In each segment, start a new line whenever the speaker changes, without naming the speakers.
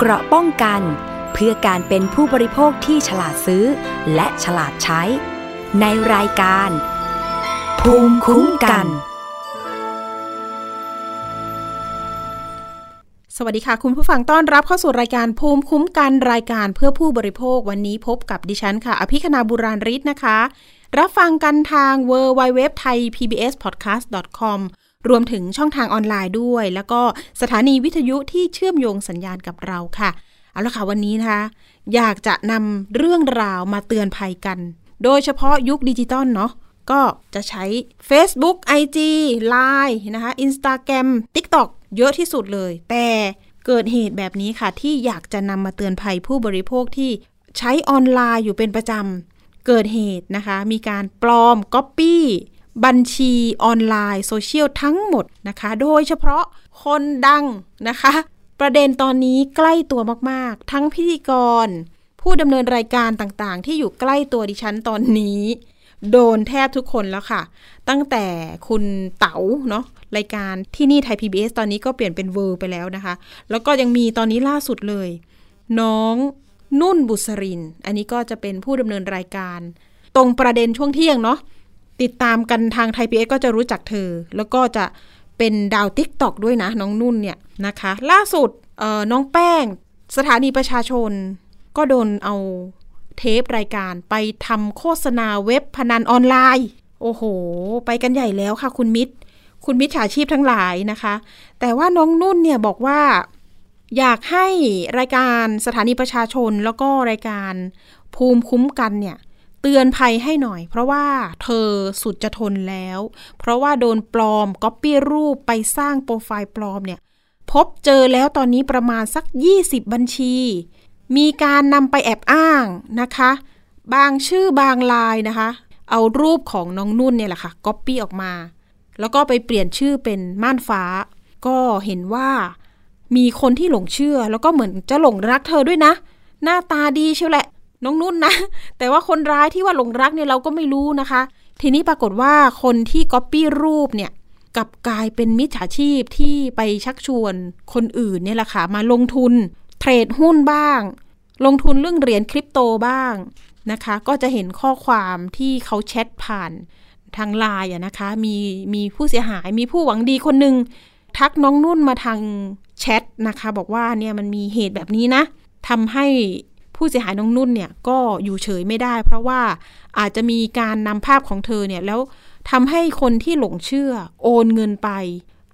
เกราะป้องกัน เพื่อการเป็นผู้บริโภคที่ฉลาดซื้อ และฉลาดใช้ ในรายการ ภูมิคุ้มกัน
สวัสดีค่ะ คุณผู้ฟังต้อนรับเข้าสู่รายการภูมิคุ้มกันรายการเพื่อผู้บริโภควันนี้พบกับดิฉันค่ะ อภิคณาบุราริศนะคะ รับฟังกันทาง w w w t h a i PBS Podcast com รวมถึงช่องทางออนไลน์ด้วย แล้วก็สถานีวิทยุที่เชื่อมโยงสัญญาณกับเราค่ะ เอาละค่ะวันนี้นะคะ อยากจะนำเรื่องราวมาเตือนภัยกัน โดยเฉพาะยุคดิจิตอลเนาะก็จะใช้ Facebook IG Line นะคะ Instagram TikTok เยอะที่สุดเลย แต่เกิดเหตุแบบนี้ค่ะ ที่อยากจะนำมาเตือนภัยผู้บริโภคที่ใช้ออนไลน์อยู่เป็นประจำ เกิดเหตุนะคะ มีการปลอมก๊อปปี้ บัญชีออนไลน์โซเชียลทั้งหมดนะคะ โดยเฉพาะคนดังนะคะ ประเด็นตอนนี้ใกล้ตัวมากๆ ทั้งพิธีกร ผู้ดำเนินรายการต่างๆ ที่อยู่ใกล้ตัวดิฉันตอนนี้ โดนแทบทุกคนแล้วค่ะ ตั้งแต่คุณเต๋าเนาะรายการที่นี่ไทย PBS ตอนนี้ก็เปลี่ยนเป็นเวอร์ไปแล้วนะคะ แล้วก็ยังมีตอนนี้ล่าสุดเลย น้องนุ่นบุษริน อันนี้ก็จะเป็นผู้ดำเนินรายการ ตรงประเด็นช่วงเที่ยงเนาะ ติดตามกันทางไทย PBS ก็จะรู้จักเธอ แล้วก็จะเป็นดาว TikTok ด้วยนะ น้องนุ่นเนี่ยนะคะ ล่าสุดน้องแป้ง สถานีประชาชน ก็โดนเอาเทปรายการไปทำโฆษณาเว็บพนันออนไลน์ โอ้โห ไปกันใหญ่แล้วค่ะคุณมิตร คุณมิตรฉาชีพทั้งหลายนะคะ แต่ว่าน้องนุ่นเนี่ยบอกว่าอยากให้รายการสถานีประชาชนแล้วก็รายการภูมิคุ้มกันเนี่ย เตือนภัยให้หน่อย เพราะว่าเธอสุดจะทนแล้ว เพราะว่าโดนปลอมก๊อปปี้รูปไปสร้างโปรไฟล์ปลอมเนี่ย พบเจอแล้วตอนนี้ประมาณสัก 20 บัญชี มีการนำไปแอบอ้างนะคะ บางชื่อบางรายนะคะ เอารูปของน้องนุ่นเนี่ยแหละค่ะก๊อปปี้ออกมา แล้วก็ไปเปลี่ยนชื่อเป็นม่านฟ้า ก็เห็นว่ามีคนที่หลงเชื่อ แล้วก็เหมือนจะหลงรักเธอด้วยนะ หน้าตาดีเชียวแหละ น้องนุ่นนะ แต่ว่าคนร้ายที่ว่าหลงรักเนี่ยเราก็ไม่รู้นะคะ ทีนี้ปรากฏว่าคนที่ก๊อปปี้รูปเนี่ยกับกลายเป็นมิจฉาชีพที่ไปชักชวนคนอื่นเนี่ยแหละค่ะมาลงทุนเทรดหุ้นบ้าง ลงทุนเรื่องเหรียญคริปโตบ้างนะคะ ก็จะเห็นข้อความที่เขาแชทผ่านทางไลน์นะคะ มีมีผู้เสียหายมีผู้หวังดีคนหนึ่งทักน้องนุ่นมาทางแชทนะคะ บอกว่าเนี่ยมันมีเหตุแบบนี้นะทำให้ ผู้เสียหายน้องนุ่นเนี่ยก็อยู่เฉยไม่ได้ เพราะว่าอาจจะมีการนำภาพของเธอเนี่ยแล้วทำให้คนที่หลงเชื่อโอนเงินไป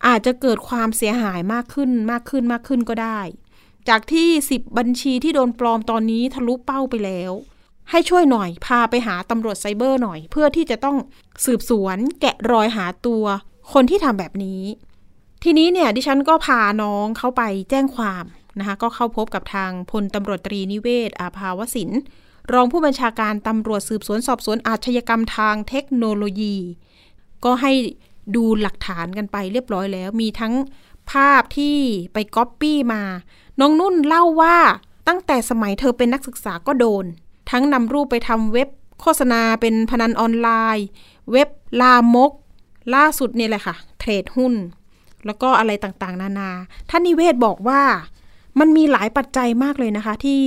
อาจจะเกิดความเสียหายมากขึ้นมากขึ้นมากขึ้นก็ได้ จากที่ 10 บัญชีที่โดนปลอมตอนนี้ทะลุเป้าไปแล้ว ให้ช่วยหน่อยพาไปหาตำรวจไซเบอร์หน่อย เพื่อที่จะต้องสืบสวนแกะรอยหาตัวคนที่ทำแบบนี้ ทีนี้เนี่ยดิฉันก็พาน้องเขาไปแจ้งความ นะคะก็เข้าพบกับทางพลตำรวจตรีนิเวศ อาภาวสิน รองผู้บัญชาการตำรวจสืบสวนสอบสวนอาชญากรรมทางเทคโนโลยี ก็ให้ดูหลักฐานกันไปเรียบร้อยแล้ว มีทั้งภาพที่ไปก๊อปปี้มา น้องนุ่นเล่าว่าตั้งแต่สมัยเธอเป็นนักศึกษาก็โดน ทั้งนำรูปไปทำเว็บโฆษณาเป็นพนันออนไลน์ เว็บลามก ล่าสุดนี่แหละค่ะ เทรดหุ้น แล้วก็อะไรต่างๆ นานา ท่านนิเวศบอกว่า มันมีหลายปัจจัยมากเลยนะคะ ที่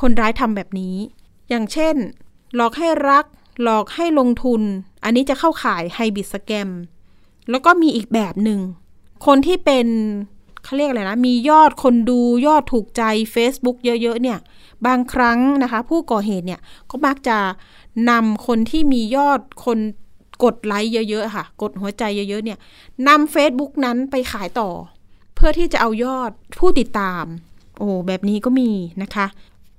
คนร้ายทำแบบนี้ อย่างเช่น หลอกให้รัก หลอกให้ลงทุน อันนี้จะเข้าข่ายไฮบิดสแกม แล้วก็มีอีกแบบหนึ่ง คนที่เป็นเขาเรียกอะไรนะ มียอดคนดูยอดถูกใจ Facebook เยอะๆเนี่ย บางครั้งนะคะ ผู้ก่อเหตุเนี่ยก็มักจะนำคนที่มียอดคนกดไลค์เยอะๆค่ะ กดหัวใจเยอะๆเนี่ยนำ Facebook นั้นไปขายต่อ พื่อที่จะเอายอดผู้ติดตาม โอ้แบบนี้ก็มีนะคะ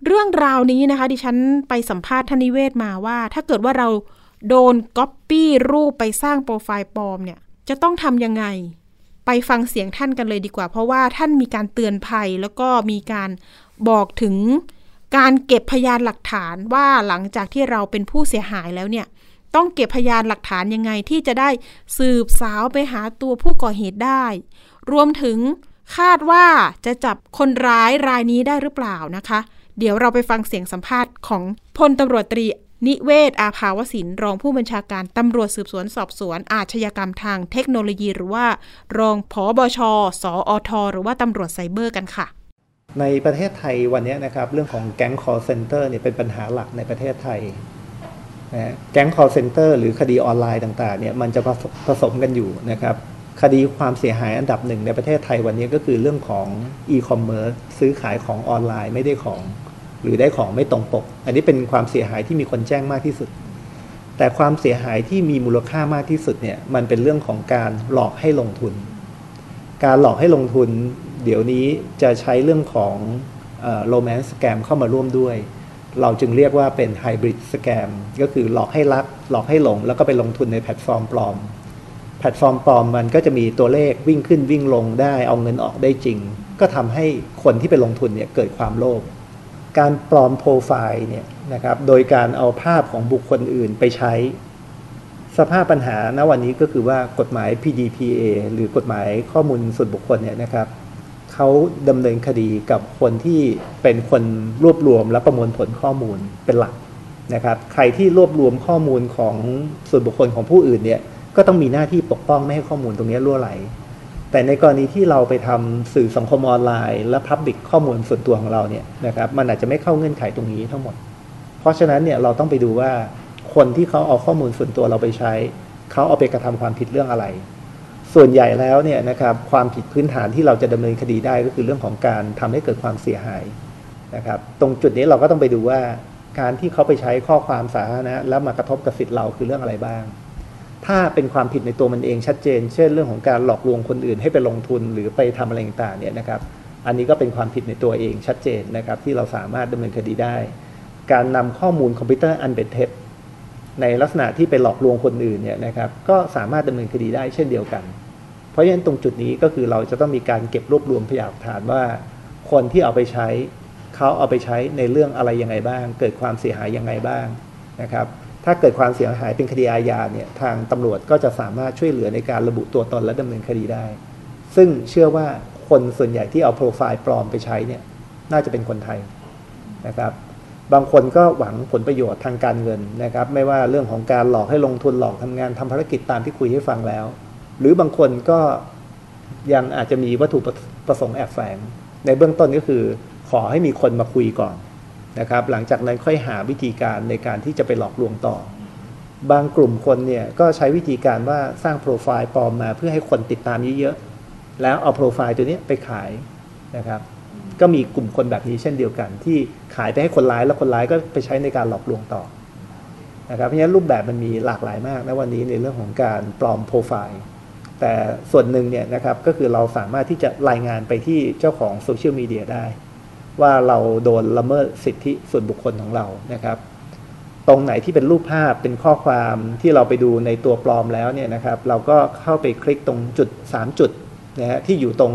เรื่องราวนี้นะคะ ดิฉันไปสัมภาษณ์ทนิเวศมาว่า ถ้าเกิดว่าเราโดนก๊อปปี้รูปไปสร้างโปรไฟล์ปลอมเนี่ย จะต้องทำยังไง ไปฟังเสียงท่านกันเลยดีกว่า เพราะว่าท่านมีการเตือนภัยแล้วก็มีการบอกถึงการเก็บพยานหลักฐานว่าหลังจากที่เราเป็นผู้เสียหายแล้วเนี่ย ต้องเก็บพยานหลักฐานยังไงที่จะได้สืบสาวไปหาตัวผู้ก่อเหตุได้ รวมถึงคาดว่าจะจับคนร้ายรายนี้ได้หรือเปล่านะคะ เดี๋ยวเราไปฟังเสียงสัมภาษณ์ของพลตำรวจตรีนิเวศ อาภาวสิน รองผู้บัญชาการตำรวจสืบสวนสอบสวน อาชญากรรมทางเทคโนโลยี หรือว่า รองผอบช สออทหรือว่าตำรวจไซเบอร์กันค่ะ
ในประเทศไทยวันนี้นะครับ เรื่องของแก๊ง call center เนี่ยเป็นปัญหาหลักในประเทศไทยนะแก๊ง call center หรือคดีออนไลน์ต่างๆเนี่ยมันจะผสมกันอยู่นะครับ คดีความเสียหายอันดับหนึ่งในประเทศไทยวันนี้ก็คือเรื่องของ e-commerce ซื้อขายของออนไลน์ไม่ได้ของ หรือได้ของไม่ตรงปก อันนี้เป็นความเสียหายที่มีคนแจ้งมากที่สุด แต่ความเสียหายที่มีมูลค่ามากที่สุดเนี่ยมันเป็นเรื่องของการหลอกให้ลงทุน การหลอกให้ลงทุน เดี๋ยวนี้จะใช้เรื่องของโรแมนต์สแกมเข้ามาร่วมด้วย เราจึงเรียกว่าเป็นไฮบริดสแกมก็คือหลอกให้รักหลอกให้หลง แล้วก็ไปลงทุนในแพลตฟอร์มปลอม พลตฟอร์มปลอมมันก็จะมีตัวเลขวิ่งขึ้นวิ่งลงได้เอาเงินออกได้จริง ก็ทำให้คนที่ไปลงทุนเนี่ยเกิดความโลภการปลอมโปรไฟล์เนี่ยนะครับโดยการเอาภาพของบุคคลอื่นไปใช้ สภาพปัญหาณวันนี้ก็คือว่ากฎหมาย PDPA หรือกฎหมายข้อมูลส่วนบุคคลเนี่ยนะครับเขาดำเนินคดีกับคนที่เป็นคนรวบรวมและประมวลผลข้อมูลเป็นหลักนะครับ ใครที่รวบรวมข้อมูลของส่วนบุคคลของผู้อื่นเนี่ย ก็ต้องมีหน้าที่ปกป้องไม่ให้ข้อมูลตรงนี้ล่วไหล แต่ในกรณีที่เราไปทำสื่อสังคมออนไลน์ และพับบิกข้อมูลส่วนตัวของเราเนี่ยนะครับมันอาจจะไม่เข้าเงื่อนไขตรงนี้ทั้งหมด เพราะฉะนั้นเนี่ยเราต้องไปดูว่าคนที่เขาเอาข้อมูลส่วนตัวเราไปใช้ เขาเอาไปกระทำความผิดเรื่องอะไร ส่วนใหญ่แล้วเนี่ยนะครับความผิดพื้นฐานที่เราจะดำเนินคดีได้ก็คือเรื่องของการทำให้เกิดความเสียหายนะครับตรงจุดนี้เราก็ต้องไปดูว่าการที่เขาไปใช้ข้อความสาธารณะแล้วมากระทบกับสิทธิ์เราคือเรื่องอะไรบ้าง ถ้าเป็นความผิดในตัวมันเองชัดเจน เช่นเรื่องของการหลอกลวงคนอื่นให้ไปลงทุนหรือไปทำอะไรต่างๆเนี่ยนะครับ อันนี้ก็เป็นความผิดในตัวเองชัดเจนนะครับ ที่เราสามารถดำเนินคดีได้ การนำข้อมูลคอมพิวเตอร์อันเป็นเท็จในลักษณะที่ไปหลอกลวงคนอื่นเนี่ยนะครับ ก็สามารถดำเนินคดีได้เช่นเดียวกัน เพราะฉะนั้นตรงจุดนี้ก็คือเราจะต้องมีการเก็บรวบรวมพยานหลักฐานว่า คนที่เอาไปใช้เขาเอาไปใช้ในเรื่องอะไรยังไงบ้าง เกิดความเสียหายยังไงบ้างนะครับ ถ้าเกิดความเสียหายเป็นคดีอาญาเนี่ยทางตำรวจก็จะสามารถช่วยเหลือในการระบุตัวตนและดำเนินคดีได้ ซึ่งเชื่อว่าคนส่วนใหญ่ที่เอาโปรไฟล์ปลอมไปใช้เนี่ยน่าจะเป็นคนไทยนะครับ บางคนก็หวังผลประโยชน์ทางการเงินนะครับ ไม่ว่าเรื่องของการหลอกให้ลงทุนหลอกทำงานทำภารกิจตามที่คุยให้ฟังแล้ว หรือบางคนก็ยังอาจจะมีวัตถุประสงค์แอบแฝงในเบื้องต้นก็คือขอให้มีคนมาคุยก่อน นะครับ หลังจากนั้นค่อยหาวิธีการในการที่จะไปหลอกลวงต่อ บางกลุ่มคนเนี่ยก็ใช้วิธีการว่าสร้างโปรไฟล์ปลอมมาเพื่อให้คนติดตามเยอะๆ แล้วเอาโปรไฟล์ตัวนี้ไปขายนะครับ ก็มีกลุ่มคนแบบนี้เช่นเดียวกัน ที่ขายไปให้คนร้ายแล้วคนร้ายก็ไปใช้ในการหลอกลวงต่อนะครับ เพราะฉะนั้นรูปแบบมันมีหลากหลายมากนะวันนี้ในเรื่องของการปลอมโปรไฟล์แต่ส่วนหนึ่งเนี่ยนะครับก็คือเราสามารถที่จะรายงานไปที่เจ้าของโซเชียลมีเดียได้ ว่าเราโดนละเมิดสิทธิส่วนบุคคลของเรานะครับ ตรงไหนที่เป็นรูปภาพเป็นข้อความที่เราไปดูในตัวปลอมแล้วเนี่ยนะครับ เราก็เข้าไปคลิกตรงจุด 3 จุดนะฮะที่อยู่ตรง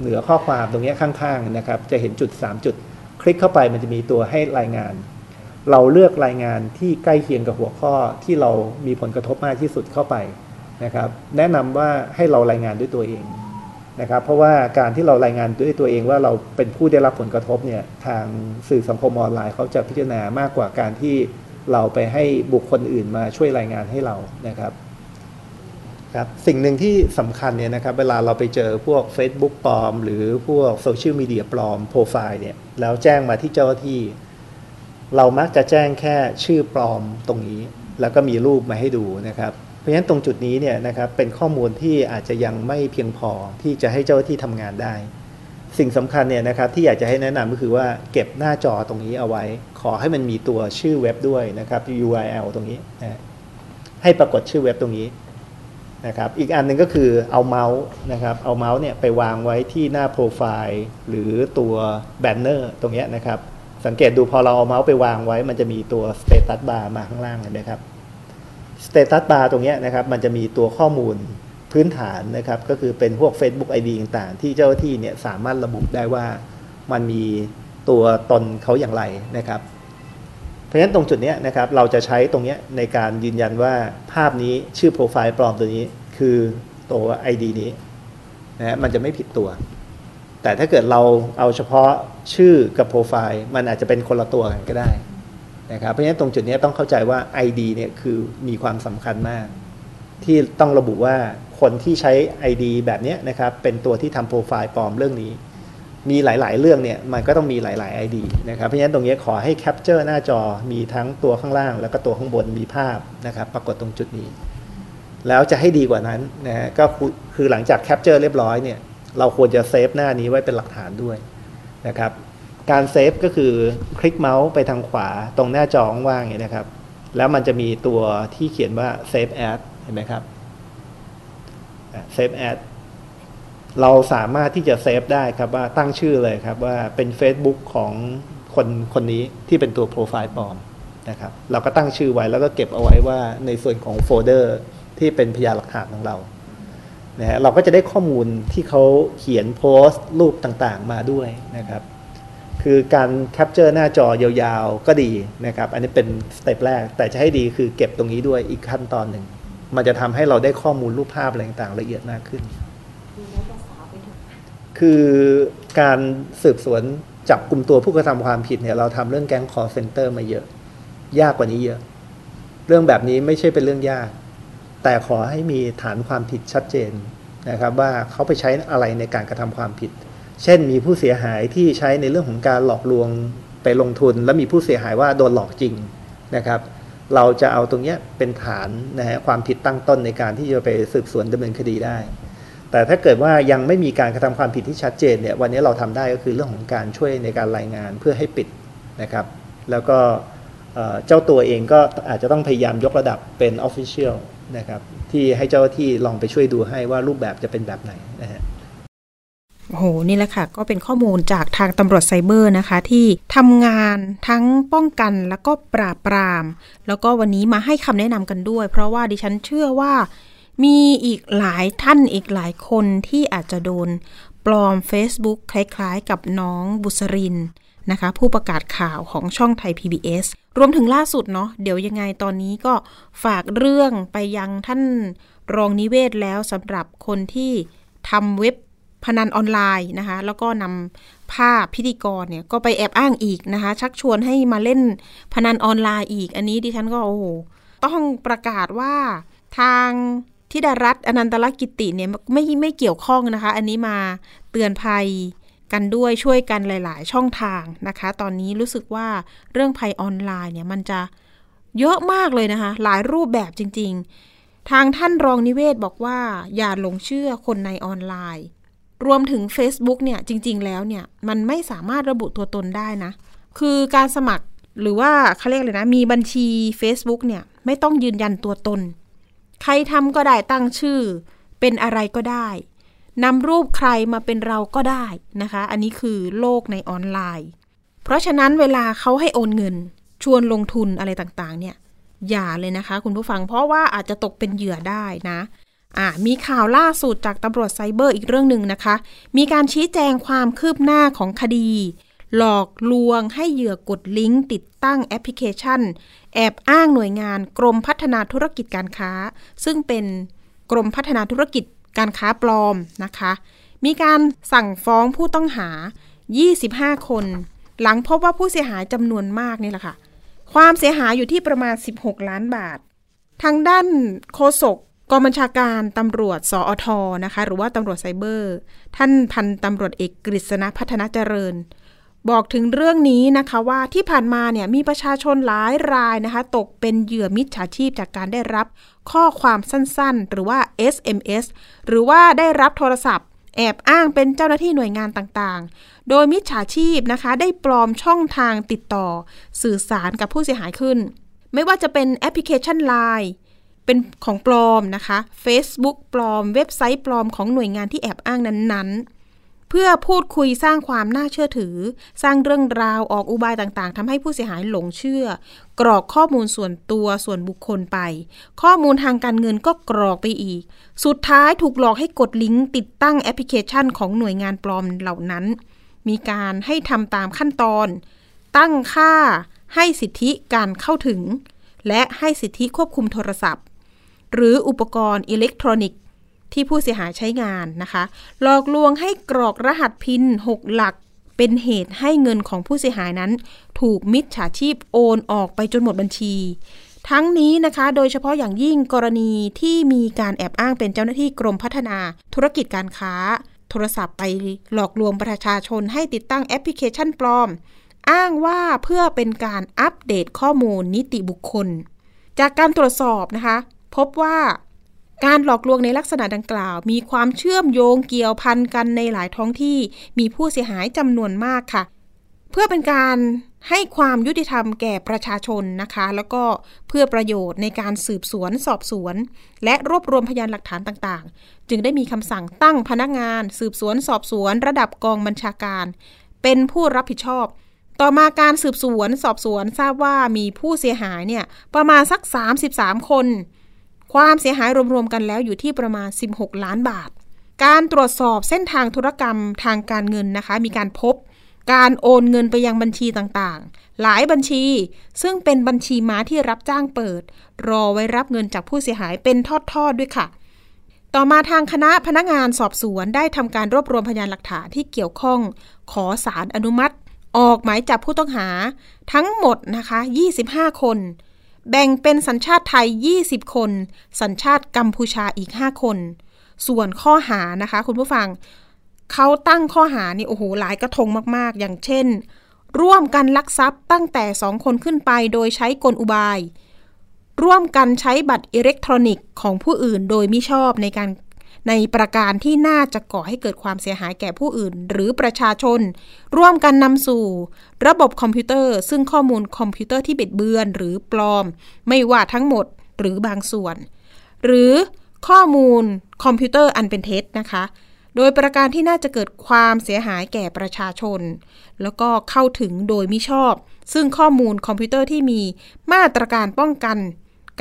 เหนือข้อความตรงนี้ข้างๆนะครับ จะเห็นจุด 3 จุด คลิกเข้าไปมันจะมีตัวให้รายงาน เราเลือกรายงานที่ใกล้เคียงกับหัวข้อที่เรามีผลกระทบมากที่สุดเข้าไปนะครับ แนะนำว่าให้เรารายงานด้วยตัวเอง นะครับเพราะว่าการที่เรารายงานด้วยตัวเองว่าเราเป็นผู้ได้รับผลกระทบเนี่ยทางสื่อสังคมออนไลน์เขาจะพิจารณามากกว่าการที่เราไปให้บุคคลอื่นมาช่วยรายงานให้เรานะครับครับสิ่งหนึ่งที่สำคัญเนี่ยนะครับเวลาเราไปเจอพวก Facebook ปลอม หรือพวกโซเชียลมีเดียปลอมโปรไฟล์เนี่ยแล้วแจ้งมาที่เจ้าหน้าที่ เรามักจะแจ้งแค่ชื่อปลอมตรงนี้ แล้วก็มีรูปมาให้ดูนะครับ เพราะฉะนั้นตรงจุดนี้เนี่ยนะครับเป็นข้อมูลที่อาจจะยังไม่เพียงพอที่จะให้เจ้าหน้าที่ทำงานได้ สิ่งสำคัญเนี่ยนะครับที่อยากจะให้แนะนำก็คือว่าเก็บหน้าจอตรงนี้เอาไว้ ขอให้มันมีตัวชื่อเว็บด้วยนะครับ URL ตรงนี้นะให้ปรากฏชื่อเว็บตรงนี้นะครับอีกอันหนึ่งก็คือเอาเมาส์นะครับเอาเมาส์เนี่ยไปวางไว้ที่หน้าโปรไฟล์หรือตัว banner ตรงนี้นะครับสังเกตดูพอเราเอาเมาส์ไปวางไว้ มันจะมีตัว status bar มาข้างล่างเห็นไหมครับ status bar ตรงนี้นะครับมันจะมีตัวข้อมูลพื้นฐานนะครับ ก็คือเป็นพวก Facebook ID ต่างๆ ที่เจ้าหน้าที่เนี่ยสามารถระบุได้ว่ามันมีตัวตนเขาอย่างไรนะครับ เพราะฉะนั้นตรงจุดนี้นะครับเราจะใช้ตรงนี้ในการยืนยันว่าภาพนี้ชื่อโปรไฟล์ปลอมตัวนี้คือตัว ID นี้นะมันจะไม่ผิดตัว แต่ถ้าเกิดเราเอาเฉพาะชื่อกับโปรไฟล์ มันอาจจะเป็นคนละตัวกันก็ได้ นะครับเพราะฉะนั้นตรงจุดนี้ต้องเข้าใจว่า ID เนี่ยคือมีความสำคัญมาก ที่ต้องระบุว่าคนที่ใช้ ID แบบนี้นะครับเป็นตัวที่ทำโปรไฟล์ปลอมเรื่องนี้ มีหลายๆ เรื่องเนี่ยมันก็ต้องมีหลาย ๆ ID นะครับเพราะฉะนั้นตรงนี้ขอให้แคปเจอร์หน้าจอมีทั้งตัวข้างล่าง แล้วก็ตัวข้างบนมีภาพนะครับปรากฏตรงจุดนี้ แล้วจะให้ดีกว่านั้นนะฮะก็คือหลังจาก capture เรียบร้อยเนี่ยเราควรจะเซฟหน้านี้ไว้เป็นหลักฐานด้วยนะครับ การเซฟก็คือคลิกเมาส์ไปทางขวาตรงหน้าจอว่างๆเนี่ยนะครับ แล้วมันจะมีตัวที่เขียนว่า Save As เห็นไหมครับ Save As เราสามารถที่จะเซฟได้ครับว่าตั้งชื่อเลยครับว่าเป็น Facebook ของคนคนนี้ที่เป็นตัวโปรไฟล์ปลอมนะครับเราก็ตั้งชื่อไว้แล้วก็เก็บเอาไว้ว่าในส่วนของโฟลเดอร์ที่เป็นพยานหลักฐานของเรานะฮะเราก็จะได้ข้อมูลที่เขาเขียนโพสต์รูปต่างๆมาด้วยนะครับ คือการ capture หน้าจอยาวๆ ก็ดีนะครับ อันนี้เป็นสเต็ปแรก แต่จะให้ดีคือเก็บตรงนี้ด้วยอีกขั้นตอนหนึ่ง มันจะทำให้เราได้ข้อมูลรูปภาพอะไรต่างๆละเอียดมากขึ้น คือการสืบสวนจับกลุ่มตัวผู้กระทำความผิดเนี่ย เราทำเรื่องแก๊งคอลเซ็นเตอร์มาเยอะ ยากกว่านี้เยอะ เรื่องแบบนี้ไม่ใช่เป็นเรื่องยาก แต่ขอให้มีฐานความผิดชัดเจนนะครับ ว่าเขาไปใช้อะไรในการกระทำความผิด เช่นมีผู้เสียหายที่ใช้ในเรื่องของการหลอกลวงไปลงทุน แล้วมีผู้เสียหายว่าโดนหลอกจริงนะครับ เราจะเอาตรงนี้เป็นฐานนะฮะความผิดตั้งต้นในการที่จะไปสืบสวนดำเนินคดีได้ แต่ถ้าเกิดว่ายังไม่มีการกระทำความผิดที่ชัดเจนเนี่ยวันนี้เราทำได้ก็คือเรื่องของการช่วยในการรายงานเพื่อให้ปิดนะครับ แล้วก็เจ้าตัวเองก็อาจจะต้องพยายามยกระดับเป็น Official นะครับที่ให้เจ้าที่ลองไปช่วยดูให้ว่ารูปแบบจะเป็นแบบไหนนะฮะ
โอ้โห นี่แหละค่ะ ก็เป็นข้อมูลจากทางตำรวจไซเบอร์นะคะ ที่ทำงานทั้งป้องกันแล้วก็ปราบปราม แล้วก็วันนี้มาให้คำแนะนำกันด้วย เพราะว่าดิฉันเชื่อว่ามีอีกหลายท่านอีกหลายคนที่อาจจะโดน ปลอม Facebook คล้ายๆ กับน้องบุษรินนะคะ ผู้ประกาศข่าวของช่องไทย PBS รวมถึงล่าสุดเนาะเดี๋ยวยังไงตอนนี้ก็ฝากเรื่องไปยังท่านรองนิเวศแล้วสำหรับคนที่ทำเว็บ พนันออนไลน์นะคะ แล้วก็นำภาพพิธีกรเนี่ยก็ไปแอบอ้างอีกนะคะ ชักชวนให้มาเล่นพนันออนไลน์อีก อันนี้ดิฉันก็โอ้โหต้องประกาศว่าทางทิดารัตอนันตลกิติเนี่ยไม่ไม่เกี่ยวข้องนะคะ อันนี้มาเตือนภัยกันด้วยช่วยกันหลาย ๆ ช่องทางนะคะ ตอนนี้รู้สึกว่าเรื่องภัยออนไลน์เนี่ยมันจะเยอะมากเลยนะคะ หลายรูปแบบจริง ๆ ทางท่านรองนิเวศบอกว่า อย่าหลงเชื่อคนในออนไลน์ รวมถึง Facebook เนี่ยจริง ๆ แล้วเนี่ยมันไม่สามารถระบุตัวตนได้นะ คือการสมัครหรือว่าเขาเรียกเลยนะ มีบัญชี Facebook เนี่ยไม่ต้องยืนยันตัวตน ใครทำก็ได้ตั้งชื่อ เป็นอะไรก็ได้นำรูปใครมาเป็นเราก็ได้นะคะ อันนี้คือโลกในออนไลน์ เพราะฉะนั้นเวลาเขาให้โอนเงิน ชวนลงทุนอะไรต่างๆ เนี่ยอย่าเลยนะคะ คุณผู้ฟังเพราะว่าอาจจะตกเป็นเหยื่อได้นะ อ่ามีข่าวล่าสุดจากตำรวจไซเบอร์อีกเรื่องหนึ่งนะคะ มีการชี้แจงความคืบหน้าของคดี หลอกลวงให้เหยื่อกดลิงก์ติดตั้งแอปพลิเคชัน แอบอ้างหน่วยงานกรมพัฒนาธุรกิจการค้า ซึ่งเป็นกรมพัฒนาธุรกิจการค้าปลอมนะคะ มีการสั่งฟ้องผู้ต้องหา 25 คน หลังพบว่าผู้เสียหายจำนวนมากนี่แหละค่ะ ความเสียหายอยู่ที่ประมาณ 16 ล้านบาท ทางด้านโฆษก กองบัญชาการตำรวจสอทนะคะ หรือว่าตำรวจไซเบอร์ ท่านพันตำรวจเอกกฤษณพัฒนาเจริญ บอกถึงเรื่องนี้นะคะว่าที่ผ่านมาเนี่ยมีประชาชนหลายรายนะคะ ตกเป็นเหยื่อมิจฉาชีพจากการได้รับข้อความสั้นๆ หรือว่า SMS หรือว่าได้รับโทรศัพท์ แอบอ้างเป็นเจ้าหน้าที่หน่วยงานต่างๆ โดยมิจฉาชีพนะคะได้ปลอมช่องทางติดต่อ สื่อสารกับผู้เสียหายขึ้น ไม่ว่าจะเป็นแอปพลิเคชัน Line เป็นของปลอมนะคะ Facebook ปลอม เว็บไซต์ปลอมของหน่วยงานที่แอบอ้างนั้นๆ เพื่อพูดคุยสร้างความน่าเชื่อถือ สร้างเรื่องราวออกอุบายต่างๆทำให้ผู้เสียหายหลงเชื่อ กรอกข้อมูลส่วนตัวส่วนบุคคลไป ข้อมูลทางการเงินก็กรอกไปอีก สุดท้ายถูกหลอกให้กดลิงก์ติดตั้งแอปพลิเคชันของหน่วยงานปลอมเหล่านั้น มีการให้ทำตามขั้นตอน ตั้งค่าให้สิทธิการเข้าถึง และให้สิทธิควบคุมโทรศัพท์ หรืออุปกรณ์อิเล็กทรอนิกส์ที่ผู้เสียหายใช้งานนะคะ หลอกลวงให้กรอกรหัสพิน 6 หลัก เป็นเหตุให้เงินของผู้เสียหายนั้น ถูกมิจฉาชีพโอนออกไปจนหมดบัญชี ทั้งนี้นะคะ โดยเฉพาะอย่างยิ่งกรณีที่มีการแอบอ้างเป็นเจ้าหน้าที่กรมพัฒนา ธุรกิจการค้า โทรศัพท์ไปหลอกลวงประชาชนให้ติดตั้งแอปพลิเคชันปลอม อ้างว่าเพื่อเป็นการอัปเดตข้อมูลนิติบุคคล จากการตรวจสอบนะคะ พบว่าการหลอกลวงในลักษณะดังกล่าว มีความเชื่อมโยงเกี่ยวพันกันในหลายท้องที่ มีผู้เสียหายจำนวนมากค่ะ เพื่อเป็นการให้ความยุติธรรมแก่ประชาชนนะคะ แล้วก็เพื่อประโยชน์ในการสืบสวนสอบสวน และรวบรวมพยานหลักฐานต่างๆ จึงได้มีคำสั่งตั้งพนักงาน สืบสวนสอบสวน ระดับกองบัญชาการ เป็นผู้รับผิดชอบ ต่อมาการสืบสวนสอบสวนทราบว่ามีผู้เสียหายเนี่ยประมาณสัก 33 คน ความเสียหายรวมๆกันแล้วอยู่ที่ประมาณ 16 ล้านบาท การตรวจสอบเส้นทางธุรกรรมทางการเงินนะคะ มีการพบการโอนเงินไปยังบัญชีต่างๆ หลายบัญชี ซึ่งเป็นบัญชีม้าที่รับจ้างเปิด รอไว้รับเงินจากผู้เสียหายเป็นทอดๆด้วยค่ะ ต่อมาทางคณะพนักงานสอบสวนได้ทำการรวบรวมพยานหลักฐานที่เกี่ยวข้อง ขอสารอนุมัติ ออกหมายจับผู้ต้องหา ทั้งหมดนะคะ 25 คน แบ่งเป็นสัญชาติไทย 20 คน สัญชาติกัมพูชาอีก 5 คน ส่วนข้อหานะคะ คุณผู้ฟังเขาตั้งข้อหานี่โอ้โหหลายกระทงมาก ๆ อย่างเช่น ร่วมกันลักทรัพย์ตั้งแต่สองคนขึ้นไปโดยใช้กลอุบาย ร่วมกันใช้บัตรอิเล็กทรอนิกส์ของผู้อื่นโดยมิชอบในการ ในประการที่น่าจะก่อให้เกิดความเสียหายแก่ผู้อื่น หรือประชาชน ร่วมกันนำสู่ ระบบคอมพิวเตอร์ ซึ่งข้อมูลคอมพิวเตอร์ที่บิดเบือนหรือปลอม ไม่ว่าทั้งหมดหรือบางส่วน หรือข้อมูลคอมพิวเตอร์อันเป็นเท็จนะคะ โดยประการที่น่าจะเกิดความเสียหายแก่ประชาชน แล้วก็เข้าถึงโดยมิชอบ ซึ่งข้อมูลคอมพิวเตอร์ที่มีมาตรการป้องกัน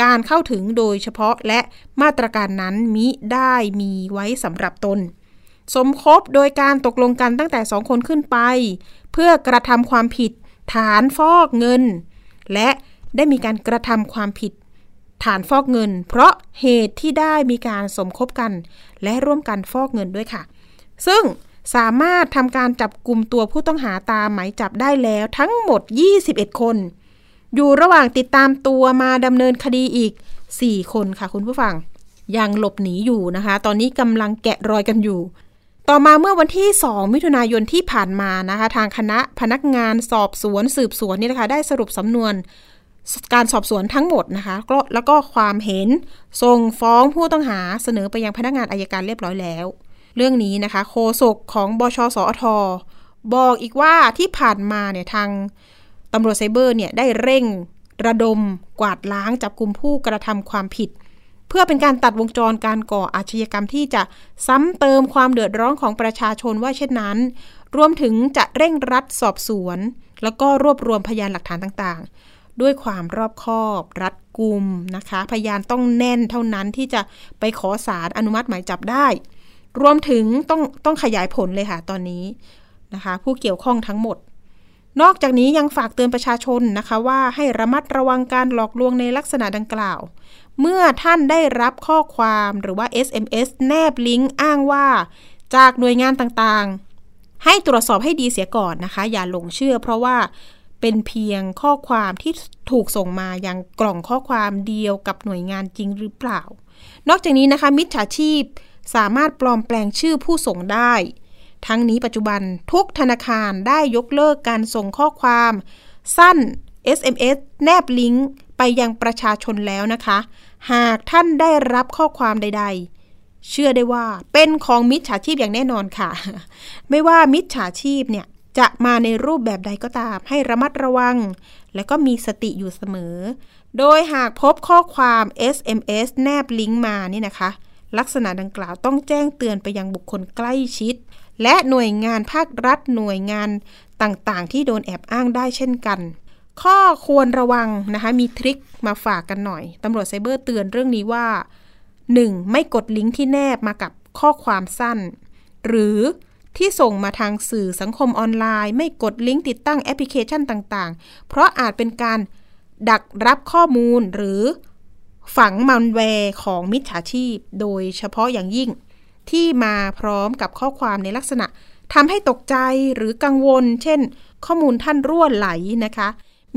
การเข้าถึงโดยเฉพาะและมาตรการนั้นมิได้มีไว้สำหรับตน สมคบโดยการตกลงกันตั้งแต่สองคนขึ้นไป เพื่อกระทำความผิดฐานฟอกเงิน และได้มีการกระทำความผิด ฐานฟอกเงิน เพราะเหตุที่ได้มีการสมคบกัน และร่วมกันฟอกเงินด้วยค่ะ ซึ่งสามารถทำการจับกลุ่มตัวผู้ต้องหาตามหมายจับได้แล้วทั้งหมด 21 คน อยู่ระหว่างติดตามตัวมาดำเนินคดีอีก 4 คนค่ะคุณผู้ฟัง ยังหลบหนีอยู่นะคะ ตอนนี้กำลังแกะรอยกันอยู่ ต่อมาเมื่อวันที่ 2 มิถุนายนที่ผ่านมานะคะ ทางคณะพนักงานสอบสวนสืบสวนนี่นะคะ ได้สรุปสำนวนการสอบสวนทั้งหมดนะคะแล้วก็ความเห็นส่งฟ้องผู้ต้องหาเสนอไปยังพนักงานอายการเรียบร้อยแล้ว เรื่องนี้นะคะ โฆษกของบชสอทบอกอีกว่าที่ผ่านมาเนี่ยทาง ตำรวจไซเบอร์เนี่ยได้เร่งระดมกวาดล้างจับกลุ่มผู้กระทำความผิด เพื่อเป็นการตัดวงจรการก่ออาชญากรรมที่จะซ้ำเติมความเดือดร้อนของประชาชนว่าเช่นนั้น รวมถึงจะเร่งรัดสอบสวน แล้วก็รวบรวมพยานหลักฐานต่างๆ ด้วยความรอบคอบ รัดกุมนะคะ พยานต้องแน่นเท่านั้นที่จะไปขอสารอนุมัติหมายจับได้ รวมถึงต้องต้องขยายผลเลยค่ะตอนนี้นะคะ ผู้เกี่ยวข้องทั้งหมด นอกจากนี้ยังฝากเตือนประชาชนนะคะว่าให้ระมัดระวังการหลอกลวงในลักษณะดังกล่าว เมื่อท่านได้รับข้อความหรือว่า SMS แนบลิงก์อ้างว่า จากหน่วยงานต่างๆ ให้ตรวจสอบให้ดีเสียก่อนนะคะ อย่าหลงเชื่อเพราะว่าเป็นเพียงข้อความที่ถูกส่งมายังกล่องข้อความเดียวกับหน่วยงานจริงหรือเปล่า นอกจากนี้นะคะมิจฉาชีพสามารถปลอมแปลงชื่อผู้ส่งได้ ทั้งนี้ปัจจุบันทุกธนาคารได้ยกเลิกการส่งข้อความ สั้น SMS แนบลิงก์ไปยังประชาชนแล้วนะคะ หากท่านได้รับข้อความใด ๆ เชื่อได้ว่าเป็นของมิจฉาชีพอย่างแน่นอนค่ะ ไม่ว่ามิจฉาชีพเนี่ยจะมาในรูปแบบใดก็ตาม ให้ระมัดระวัง และก็มีสติอยู่เสมอ โดยหากพบข้อความ SMS แนบลิงก์มานี่นะคะ ลักษณะดังกล่าวต้องแจ้งเตือนไปยังบุคคลใกล้ชิด และหน่วยงานภาครัฐหน่วยงานต่างๆ ที่โดนแอบอ้างได้เช่นกัน ข้อควรระวังนะคะมีทริคมาฝากกันหน่อยตำรวจไซเบอร์เตือนเรื่องนี้ว่า 1. ไม่กดลิงก์ที่แนบมากับข้อความสั้น หรือที่ส่งมาทางสื่อสังคมออนไลน์ ไม่กดลิงก์ติดตั้งแอปพลิเคชันต่างๆ เพราะอาจเป็นการดักรับข้อมูลหรือฝังมันแวร์ของมิจฉาชีพ โดยเฉพาะอย่างยิ่ง ที่มาพร้อมกับข้อความในลักษณะทำให้ตกใจหรือกังวล เช่น ข้อมูลท่านรั่วไหลนะคะ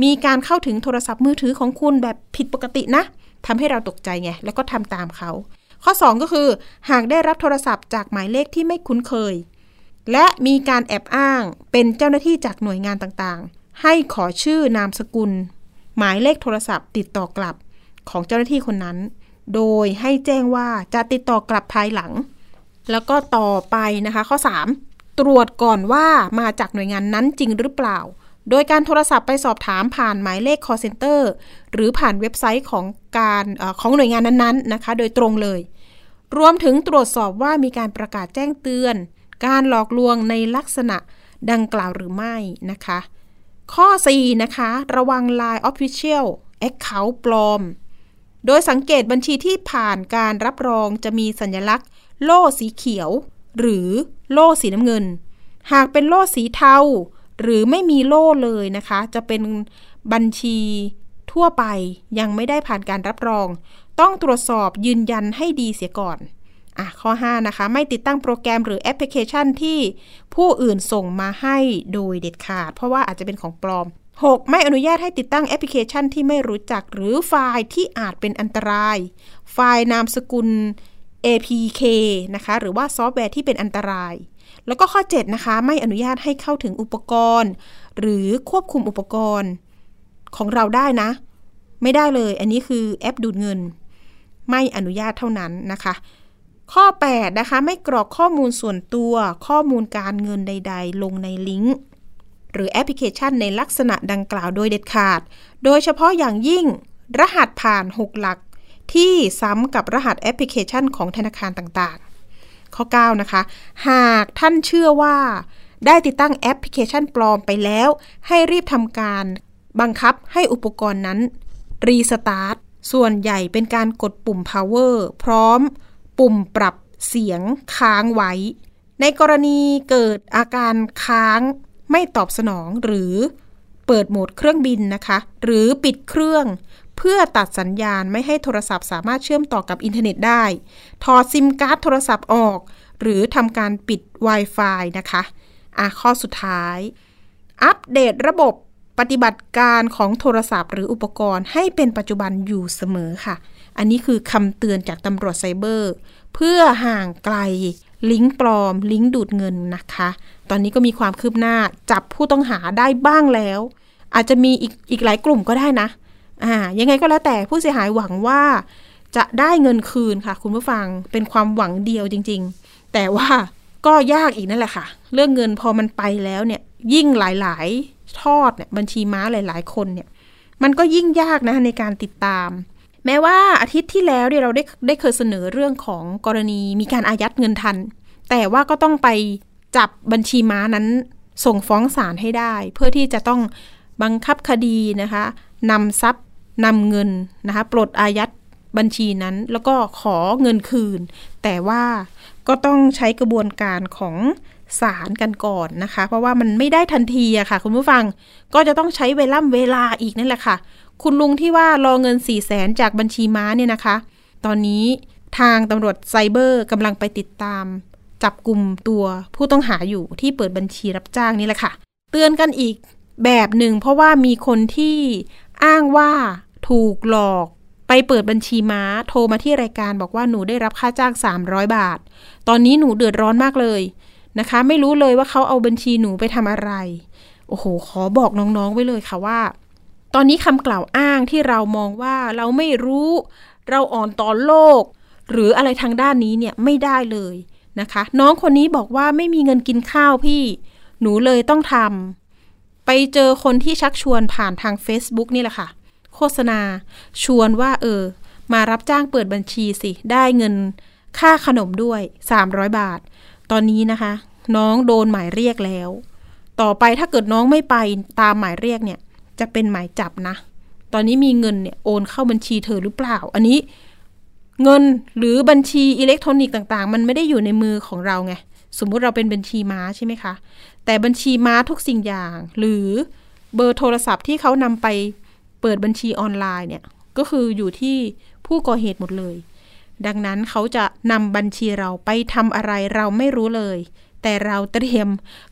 มีการเข้าถึงโทรศัพท์มือถือของคุณแบบผิดปกตินะทำให้เราตกใจไง แล้วก็ทำตามเขา ข้อ 2 ก็คือ หากได้รับโทรศัพท์จากหมายเลขที่ไม่คุ้นเคย และมีการแอบอ้างเป็นเจ้าหน้าที่จากหน่วยงานต่างๆ ให้ขอชื่อนามสกุล หมายเลขโทรศัพท์ ติดต่อกลับของเจ้าหน้าที่คนนั้น โดยให้แจ้งว่าจะติดต่อกลับภายหลัง แล้วก็ต่อไปนะคะ ข้อ 3 ตรวจก่อนว่ามาจากหน่วยงานนั้นจริงหรือเปล่า โดยการโทรศัพท์ไปสอบถามผ่านหมายเลข call center หรือผ่านเว็บไซต์ของการอของหน่วยงานนั้นๆนะคะ โดยตรงเลย รวมถึงตรวจสอบว่ามีการประกาศแจ้งเตือน การหลอกลวงในลักษณะดังกล่าวหรือไม่นะคะ ข้อ 4 นะคะ ระวัง Line Official Account ปลอม โดยสังเกตบัญชีที่ผ่านการรับรองจะมีสัญลักษณ์ โล่สีเขียว หรือโล่สีน้ำเงิน หากเป็นโล่สีเทาหรือไม่มีโล่เลยนะคะ จะเป็นบัญชีทั่วไปยังไม่ได้ผ่านการรับรอง ต้องตรวจสอบยืนยันให้ดีเสียก่อนอะข้อ 5 นะคะ ไม่ติดตั้งโปรแกรมหรือแอปพลิเคชันที่ผู้อื่นส่งมาให้โดยเด็ดขาด เพราะว่าอาจจะเป็นของปลอม 6. ไม่อนุญาตให้ติดตั้งแอปพลิเคชันที่ไม่รู้จักหรือไฟล์ที่อาจเป็นอันตราย ไฟล์นามสกุล APK นะคะหรือว่าซอฟต์แวร์ที่เป็นอันตราย แล้วก็ข้อ 7 นะคะ ไม่อนุญาตให้เข้าถึงอุปกรณ์ หรือควบคุมอุปกรณ์ของเราได้นะ ไม่ได้เลย อันนี้คือแอปดูดเงิน ไม่อนุญาตเท่านั้นนะคะ ข้อ 8 นะคะ ไม่กรอกข้อมูลส่วนตัวข้อมูลการเงินใด ๆ ลงในลิงก์หรือแอปพลิเคชันในลักษณะดังกล่าวโดยเด็ดขาด โดยเฉพาะอย่างยิ่งรหัสผ่าน 6 หลัก ที่ซ้ำกับรหัสแอปพลิเคชันของธนาคารต่างๆ ข้อ 9 นะคะ หากท่านเชื่อว่า ได้ติดตั้งแอปพลิเคชันปลอมไปแล้ว ให้รีบทำการบังคับให้อุปกรณ์นั้นรีสตาร์ทส่วนใหญ่เป็นการกดปุ่ม power พร้อม ปุ่มปรับเสียงค้างไว้ ในกรณีเกิดอาการค้างไม่ตอบสนองหรือเปิดโหมดเครื่องบินนะคะ หรือปิดเครื่อง พื่อตัดสัญญาณไม่ให้โทรศัพท์สามารถเชื่อมต่อกับอินเทอร์เน็ตได้ ถอดซิมการ์ดโทรศัพท์ออก หรือทำการปิด Wi-Fi นะคะ อะข้อสุดท้าย อัปเดตระบบปฏิบัติการของโทรศัพท์ หรืออุปกรณ์ให้เป็นปัจจุบันอยู่เสมอค่ะ อันนี้คือคำเตือนจากตำรวจไซเบอร์ เพื่อห่างไกลลิงก์ปลอม ลิงก์ดูดเงินนะคะ ตอนนี้ก็มีความคืบหน้าจับผู้ต้องหาได้บ้างแล้ว อาจจะมีอีกอีกหลายกลุ่มก็ได้นะ อ่ายังไงก็แล้วแต่ผู้เสียหายหวังว่าจะได้เงินคืนค่ะ คุณผู้ฟังเป็นความหวังเดียวจริง ๆ แต่ว่าก็ยากอีกนั่นแหละค่ะ เรื่องเงินพอมันไปแล้วเนี่ย ยิ่งหลายๆทอดเนี่ยบัญชีม้าหลายๆ คนเนี่ย มันก็ยิ่งยากนะในการติดตาม แม้ว่าอาทิตย์ที่แล้วเนี่ยเราได้ได้เคยเสนอเรื่องของกรณีมีการอายัดเงินทัน แต่ว่าก็ต้องไปจับบัญชีม้านั้นส่งฟ้องศาลให้ได้ เพื่อที่จะต้องบังคับคดีนะคะนำทรัพย์ นำเงินนะคะปลดอายัดบัญชีนั้น แล้วก็ขอเงินคืน แต่ว่าก็ต้องใช้กระบวนการของศาลกันก่อนนะคะ เพราะว่ามันไม่ได้ทันทีอะค่ะ คุณผู้ฟังก็จะต้องใช้เวล่ำเวลาอีกนั่นแหละค่ะ คุณลุงที่ว่ารอเงิน4ี่แสนจากบัญชีม้าเนี่ยนะคะ ตอนนี้ทางตำรวจไซเบอร์กำลังไปติดตาม จับกลุ่มตัวผู้ต้องหาอยู่ที่เปิดบัญชีรับจ้างนี่แหละค่ะ เตือนกันอีกแบบหนึ่งเพราะว่ามีคนที่ อ้างว่าถูกหลอกไปเปิดบัญชีม้า โทรมาที่รายการบอกว่าหนูได้รับค่าจ้าง 300 บาท ตอนนี้หนูเดือดร้อนมากเลยนะคะ ไม่รู้เลยว่าเขาเอาบัญชีหนูไปทำอะไร โอ้โห ขอบอกน้องๆไว้เลยค่ะว่า ตอนนี้คำกล่าวอ้างที่เรามองว่าเราไม่รู้ เราอ่อนต่อโลก หรืออะไรทางด้านนี้เนี่ยไม่ได้เลยนะคะ น้องคนนี้บอกว่าไม่มีเงินกินข้าวพี่ หนูเลยต้องทำ ไปเจอคนที่ชักชวนผ่านทาง Facebook นี่แหละค่ะ โฆษณา ชวนว่า เออ มารับจ้างเปิดบัญชีสิ ได้เงินค่าขนมด้วย 300 บาท ตอนนี้นะคะ น้องโดนหมายเรียกแล้ว ต่อไปถ้าเกิดน้องไม่ไปตามหมายเรียกเนี่ย จะเป็นหมายจับนะ ตอนนี้มีเงินเนี่ยโอนเข้าบัญชีเธอหรือเปล่า อันนี้เงินหรือบัญชีอิเล็กทรอนิกส์ต่าง ๆ มันไม่ได้อยู่ในมือของเราไง สมมุติเราเป็นบัญชีม้าใช่ไหมคะ แต่บัญชีม้าทุกสิ่งอย่าง หรือเบอร์โทรศัพท์ที่เขานำไปเปิดบัญชีออนไลน์เนี่ย ก็คืออยู่ที่ผู้ก่อเหตุหมดเลย ดังนั้นเขาจะนำบัญชีเราไปทำอะไรเราไม่รู้เลย แต่เราเตรียม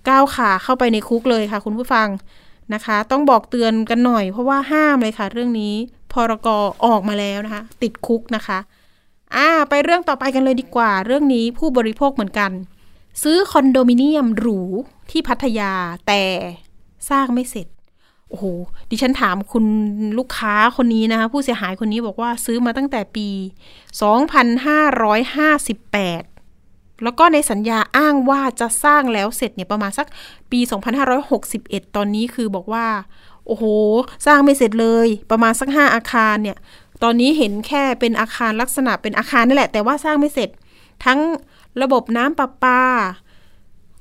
ก้าวขาเข้าไปในคุกเลยค่ะ คุณผู้ฟังนะคะ ต้องบอกเตือนกันหน่อย เพราะว่าห้ามเลยค่ะ เรื่องนี้พรกออกมาแล้วนะคะ ติดคุกนะคะอ่าไปเรื่องต่อไปกันเลยดีกว่า เรื่องนี้ผู้บริโภคเหมือนกัน ซื้อคอนโดมิเนียมหรูที่พัทยาแต่สร้างไม่เสร็จ โอ้โห ดิฉันถามคุณลูกค้าคนนี้นะคะ ผู้เสียหายคนนี้บอกว่าซื้อมาตั้งแต่ปี 2558 แล้วก็ในสัญญาอ้างว่าจะสร้างแล้วเสร็จเนี่ยประมาณสักปี 2561 ตอนนี้คือบอกว่า โอ้โห สร้างไม่เสร็จเลย ประมาณสักห้าอาคารเนี่ย ตอนนี้เห็นแค่เป็นอาคารลักษณะเป็นอาคารนั่นแหละ แต่ว่าสร้างไม่เสร็จ ทั้ง ระบบน้ำประปา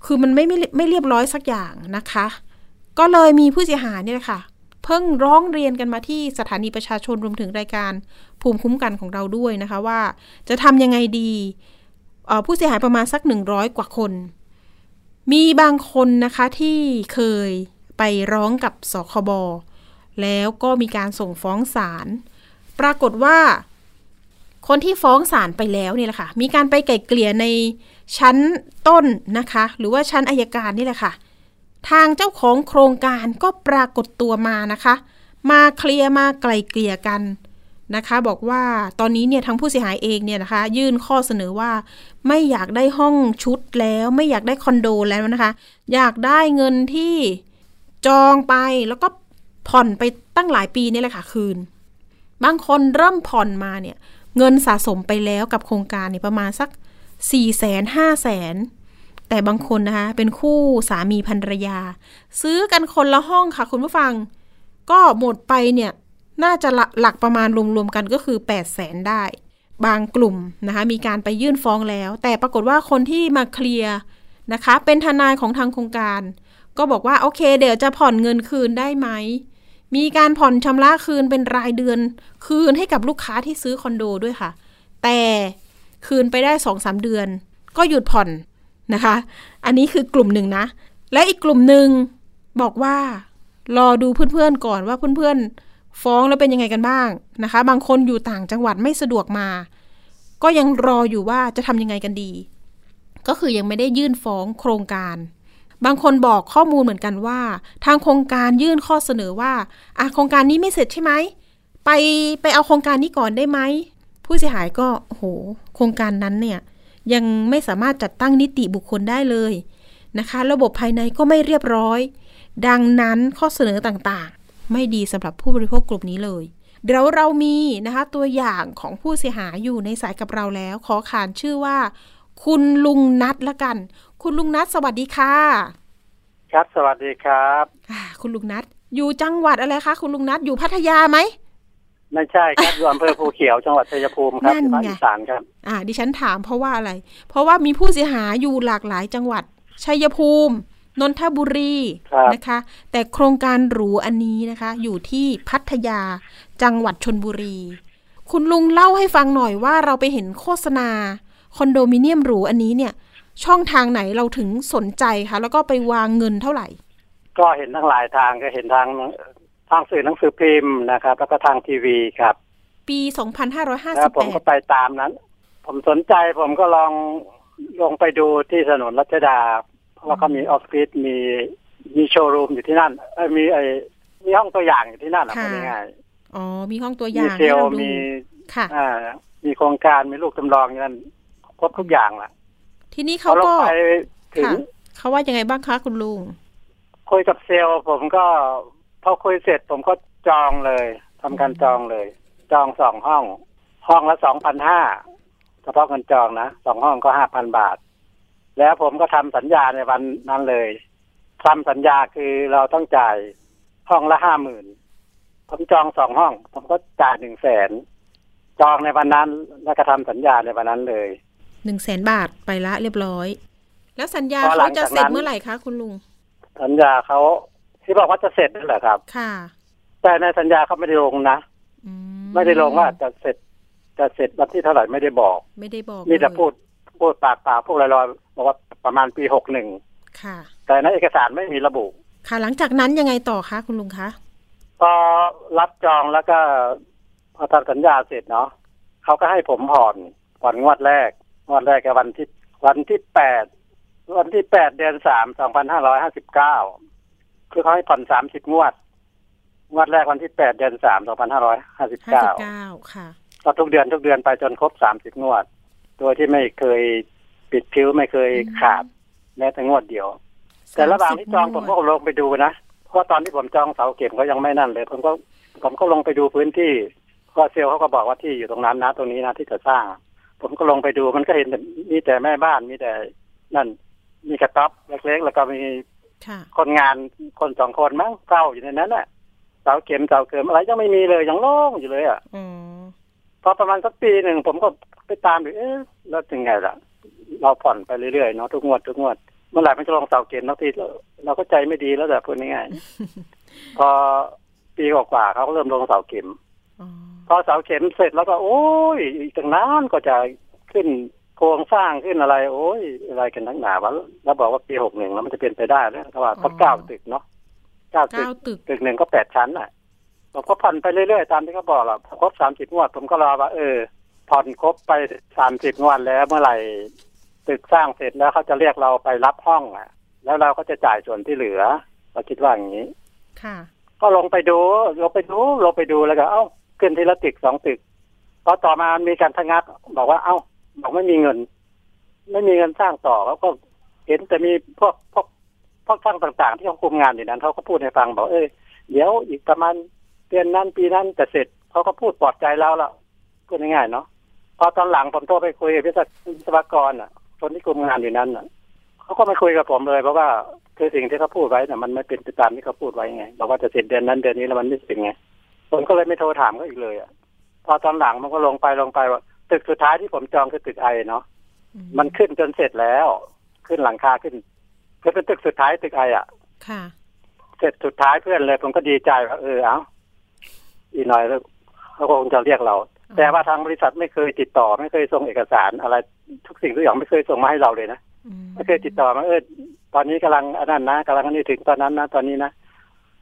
คือมันไม่ไม่ไม่เรียบร้อยสักอย่างนะคะ ก็เลยมีผู้เสียหายเนี่ยแหละค่ะ เพิ่งร้องเรียนกันมาที่สถานีประชาชนรวมถึงรายการภูมิคุ้มกันของเราด้วยนะคะ ว่าจะทำยังไงดีผู้เสียหายประมาณสักหนึ่งร้อยกว่าคน มีบางคนนะคะที่เคยไปร้องกับสคบแล้วก็มีการส่งฟ้องศาลปรากฏว่า คนที่ฟ้องศาลไปแล้วนี่แหละค่ะ มีการไปไกล่เกลี่ยในชั้นต้นนะคะ หรือว่าชั้นอายการนี่แหละค่ะ ทางเจ้าของโครงการก็ปรากฏตัวมานะคะ มาเคลียร์มาไกล่เกลี่ยกันนะคะ บอกว่าตอนนี้เนี่ยทั้งผู้เสียหายเองเนี่ยนะคะ ยื่นข้อเสนอว่าไม่อยากได้ห้องชุดแล้ว ไม่อยากได้คอนโดแล้วนะคะ อยากได้เงินที่จองไปแล้วก็ผ่อนไปตั้งหลายปีนี่แหละค่ะคืน บางคนเริ่มผ่อนมาเนี่ย เงินสะสมไปแล้วกับโครงการเนี่ยประมาณสัก4ี่แสนห้าแสนแต่บางคนนะคะ เป็นคู่สามีภรรยา ซื้อกันคนละห้องค่ะ คุณผู้ฟัง ก็หมดไปเนี่ย น่าจะหลักหลักประมาณรวมๆกันก็คือ8ปดแสนได้ บางกลุ่มนะคะ มีการไปยื่นฟ้องแล้ว แต่ปรากฏว่าคนที่มาเคลียร์นะคะ เป็นทนายของทางโครงการ ก็บอกว่าโอเค เดี๋ยวจะผ่อนเงินคืนได้ไหม มีการผ่อนชำระคืนเป็นรายเดือนคืนให้กับลูกค้าที่ซื้อคอนโดด้วยค่ะ แต่คืนไปได้สองสามเดือน ก็หยุดผ่อนนะคะ อันนี้คือกลุ่มหนึ่งนะ และอีกกลุ่มหนึ่งบอกว่ารอดูเพื่อนๆก่อนว่าเพื่อนๆ ฟ้องแล้วเป็นยังไงกันบ้างนะคะ บางคนอยู่ต่างจังหวัดไม่สะดวกมา ก็ยังรออยู่ว่าจะทำยังไงกันดี ก็คือยังไม่ได้ยื่นฟ้องโครงการ บางคนบอกข้อมูลเหมือนกันว่า ทางโครงการยื่นข้อเสนอว่าอะโครงการนี้ไม่เสร็จใช่ไหมไปไปเอาโครงการนี้ก่อนได้ไหมผู้เสียหายก็โอ้โหโครงการนั้นเนี่ยยังไม่สามารถจัดตั้งนิติบุคคลได้เลยนะคะ ระบบภายในก็ไม่เรียบร้อย ดังนั้นข้อเสนอต่างๆ ไม่ดีสำหรับผู้บริโภคกลุ่มนี้เลยเดี๋ยวเรามีนะคะตัวอย่างของผู้เสียหายอยู่ในสายกับเราแล้ว ขอขานชื่อว่า คุณลุงนัทละกัน คุณลุงนัทสวัสดีค่ะ
ครับสวัสดีครับ
อ่าคุณลุงนัทอยู่จังหวัดอะไรคะ คุณลุงนัทอยู่พัทยาไหม
ไม่ใช่ครับอยู่อำเภอภูเขียวจังหวัดชัยภูมิครับ
นั่น
ที่ภาค
ไง
อีสานครับ
อ่า ดิฉันถามเพราะว่าอะไร เพราะว่ามีผู้เสียหายอยู่หลากหลายจังหวัดชัยภูมินนทบุรี
ครับ
นะคะ แต่โครงการหรูอันนี้นะคะ อยู่ที่พัทยาจังหวัดชนบุรี คุณลุงเล่าให้ฟังหน่อยว่าเราไปเห็นโฆษณาคอนโดมิเนียมหรูอันนี้เนี่ย ช่องทางไหนเราถึงสนใจคะแล้วก็ไปวางเงินเท่าไหร่
ก็เห็นทั้งหลายทางก็เห็นทางทางสื่อหนังสือพิมพ์นะครับ แล้วก็ทางทีวีครับ
ปี
แล้วผมก็
2558
ไปตามนั้น ผมสนใจผมก็ลองลงไปดูที่ถนนรัชดา เพราะว่าเขามีออฟฟิศมีมีโชว์รูมอยู่ที่นั่นเอ้ยมีไอมีห้องตัวอย่างอยู่ที่นั่นอะ
ค่ะ
พูดง่าย
อ๋อ มีห้องตัวอ
ๆมี
ย่าง
เซ
ให้
ล
เรา
ล์
ดู
มี
ค่ะ
อ่ามีโครงการมีลูกจำลองอยู่นั่นครบทุกอย่างแหละ
ทีนี้
พ
เขา
อลง
ก็
ไปถึง
ค่ะเขาว่ายังไงบ้างคะคุณลุง
คุยกับเซลล์ผมก็พอคุยเสร็จผมก็จองเลยทำการจองเลย จองสองห้อง ห้องละสองพันห้าเฉพาะเงินจองนะสองห้องก็ห้าพันบาท แล้วผมก็ทำสัญญาในวันนั้นเลยทำสัญญาคือเราต้องจ่ายห้องละห้าหมื่นผมจองสองห้อง ผมก็จ่ายหนึ่งแสนจองในวันนั้น แล้วก็ทำสัญญาในวันนั้นเลย
หนึ่งแสนบาทไปละเรียบร้อย แล้วสัญญา
พอหลั
เขา
ง
จะ
จาก
เสร็จ
นั้น
เมื่อไหร่คะคุณลุง
สัญญาเขาที่บอกว่าจะเสร็จนั่นแหละครับ
ค่ะ
แต่ในสัญญาเขาไม่ได้ลงนะ
อื
ไม่ได้ลงว่าจะเสร็จจะเสร็จวันที่เท่าไหร่ไม่ได้บอก
ไม่ได้บอก
มีแต่
เลย
พูดพูดปากเปล่าพูดลอยๆบอกว่าประมาณปีหกหนึ่ง
ค่ะ
แต่ในเอกสารไม่มีระบุ
ค่ะ หลังจากนั้นยังไงต่อคะคุณลุงคะ
พอรับจองแล้วก็พอทำสัญญาเสร็จเนาะเขาก็ให้ผมผ่อนผ่อนงวดแรก งวดแรกกับวันที่วันที่แปดวันที่แปดเดือนสามสองพันห้าร้อยห้าสิบเก้าคือเขาให้ผ่อนสามสิบงวด งวดแรกวันที่แปดเดือนสามสองพันห้าร้อยห้าสิบ
ห้า
เก้า
สิบเก้าค่ะ
ก็ทุกเดือนทุกเดือนไปจนครบสามสิบงวด โดยที่ไม่เคยปิดพิ้วไม่เคยขาดแม้แต่งวดเดียว แต่ระหว่างที่จองผมก็ลงไปดูนะเพราะตอนที่ผมจองเสาเก็บก็ยังไม่นั่นเลย ผมก็ผมก็ลงไปดูพื้นที่เพราะเซลเขาก็บอกว่าที่อยู่ตรงนั้นนะ ตรงนี้นะที่จะสร้าง ผมก็ลงไปดูมันก็เห็นมีแต่แม่บ้านมีแต่นั่น มีกระต๊อบเล็กๆ แล้วก็มี
ค่ะ
คนงานคนสองคนมั้งเฝ้าอยู่ในนั้นแหละเสาเข็มเสาเข็มอะไรยังไม่มีเลยยังโล่งอยู่เลยอะ
อ๋อ
พอประมาณสักปีหนึ่งผมก็ไปตามดูเอ๊ะแล้วยังไงล่ะ เราผ่อนไปเรื่อยๆเนาะทุกงวดทุกงวดเมื่อไหร่มันจะลงเสาเข็มสักทีเราเราก็ใจไม่ดีแล้วแต่พูดง่ายๆพอปีกว่าๆเขาก็เริ่มลงเสาเข็ม
อ๋อ
พอเสาเข็มเสร็จแล้วก็โอ้ยอีกตั้งนานก็จะขึ้นโครงสร้างขึ้นอะไร โอ้ยอะไรกันทั้งหนาวะแล้วบอกว่าปีหกหนึ่งแล้วมันจะเป็นไปได้แล้วเพราะว่าเขาเก้าตึกเนาะเก้าตึก
เก้าตึก
ตึกหนึ่งก็แปดชั้นน่ะผมก็ผ่อนไปเรื่อยๆตามที่เขาบอกอะพอครบสามสิบงวดผมก็รอว่า เออ ผ่อนครบไปสามสิบงวดแล้วเมื่อไหร่ตึกสร้างเสร็จแล้วเขาจะเรียกเราไปรับห้องอะ แล้วเราก็จะจ่ายส่วนที่เหลือ เราคิดว่าอย่างนี้
ค่ะ
ก็ลงไปดูลงไปดูลงไปดูแล้วก็เอ้า ขึ้นทีละตึกสองตึกพอต่อมามีการทะงัก บอกว่า เอ้า บอกไม่มีเงิน ไม่มีเงินสร้างต่อเขาก็เห็นแต่มีพวกพวกพวกช่างต่าง ๆ ที่เขาคุมงานอยู่นั้นเขาก็พูดให้ฟังบอกเออเดี๋ยวอีกประมาณเดือนนั้นปีนั้นจะเสร็จเขาก็พูดปลอบใจเราล้วพูดง่ายๆเนาะพอตอนหลังผมโทรไปคุยกับวิศวกรอะคนที่คุมงานอยู่นั้นอะเขาก็ไม่คุยกับผมเลยเพราะว่าคือสิ่งที่เขาพูดไว้น่ะมันไม่เป็นไปตามที่เขาพูดไว้ไงบอกว่าจะเสร็จเดือนนั้นเดือนนี้แล้วมันไม่เสร็จไง ผมก็เลยไม่โทรถามเขาอีกเลยอะพอตอนหลังมันก็ลงไปลงไปว่าตึกสุดท้ายที่ผมจองคือตึกไอเนาะ
อื
มันขึ้นจนเสร็จแล้ว ขึ้นหลังคาขึ้นคือเป็นตึกสุดท้ายตึกไออะ
ค่ะ
เสร็จสุดท้ายเพื่อนเลย ผมก็ดีใจว่าเออเอาอีกหน่อยแล้วเขาคงจะเรียกเรา แต่ว่าทางบริษัทไม่เคยติดต่อ ไม่เคยส่งเอกสารอะไรทุกสิ่งทุกอย่างไม่เคยส่งมาให้เราเลยนะ
อืม
ไม่เคยติดต่อมาเออตอนนี้กำลังอันนั้นนะกำลังอันนี้ถึงตอนนั้นนะตอนนี้นะ